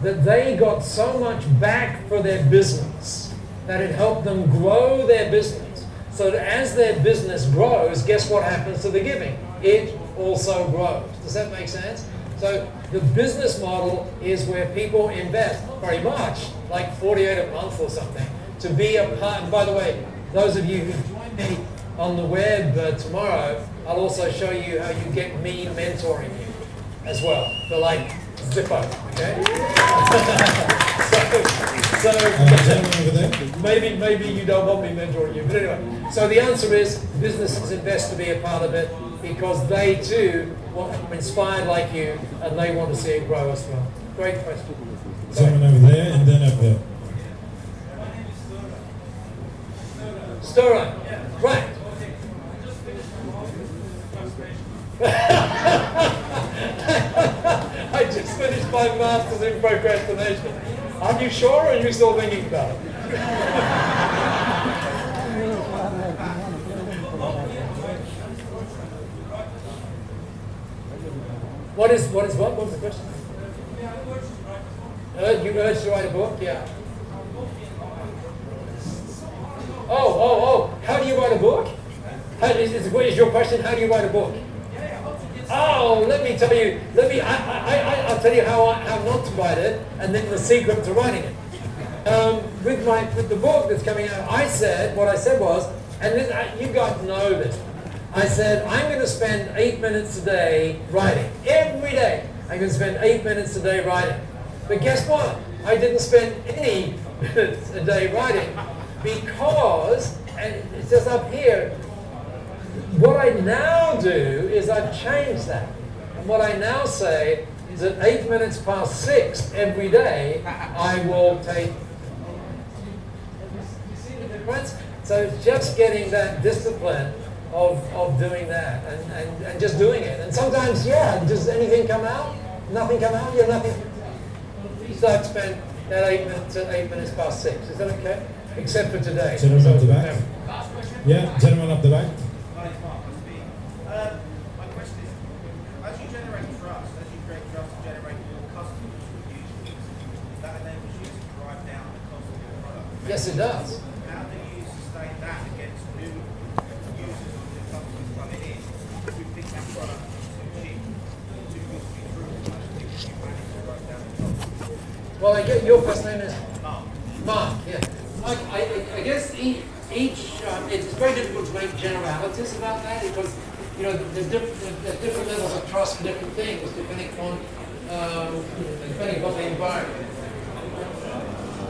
that they got so much back for their business that it helped them grow their business. So that as their business grows, guess what happens to the giving? It also grows. Does that make sense? So the business model is where people invest very much, like 48 a month or something, to be a part. And by the way, those of you who join me on the web uh, tomorrow, I'll also show you how you get me mentoring you as well. For like Zippo, okay? so, so maybe maybe you don't want me mentoring you, but anyway. So the answer is businesses invest to be a part of it because they too want to be inspired like you and they want to see it grow as well. Great question. Someone over there and then up there. Stirring. Right. I just finished my master's in procrastination. Are you sure or are you still thinking about it? What is what is what? What was the question? Uh, you urged to write a book? Yeah. Oh, oh, oh! How do you write a book? How, is, is, is your question? How do you write a book? Oh, let me tell you. Let me. I, I, I, I'll tell you how I, how not to write it, and then the secret to writing it. Um, with my with the book that's coming out, I said what I said was, and this, I, you guys know this. I said I'm going to spend eight minutes a day writing every day. I'm going to spend eight minutes a day writing. But guess what? I didn't spend any minutes a day writing because, and it says up here, what I now do is I've changed that. And what I now say is at eight minutes past six every day, I will take. You see the difference? So it's just getting that discipline of, of doing that and, and, and just doing it. And sometimes, yeah, does anything come out? Nothing come out? Yeah, nothing. So I'd spend that eight minutes at eight minutes past six. Is that okay? Except for today. Gentleman So up the back. Yeah, gentleman up the back. Hi, it's Mark. It's Um, my question is, as you generate trust, as you create trust and generate more customers who use things, that enables you to drive down the cost of your product. Yes, it does. How do you sustain that against new users or new customers coming in who think that product is too cheap, too good to be true? How do you manage to drive down the cost? Well, I get your first name is Mark. Mark. Yeah. Like, I, I- I guess each, each um, it's very difficult to make generalities about that because you know there's different, there's different levels of trust for different things depending on um, depending on the environment.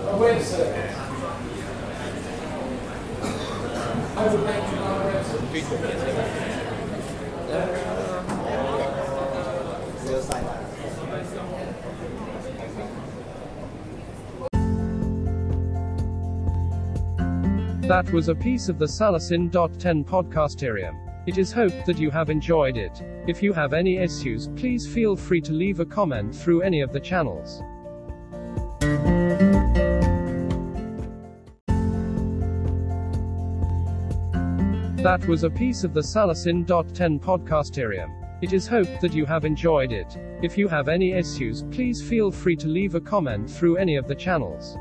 A web service. I would make you a web. That was a piece of the Salasin.10 podcasterium. It is hoped that you have enjoyed it. If you have any issues, please feel free to leave a comment through any of the channels. That was a piece of the Salasin.10 podcasterium. It is hoped that you have enjoyed it. If you have any issues, please feel free to leave a comment through any of the channels.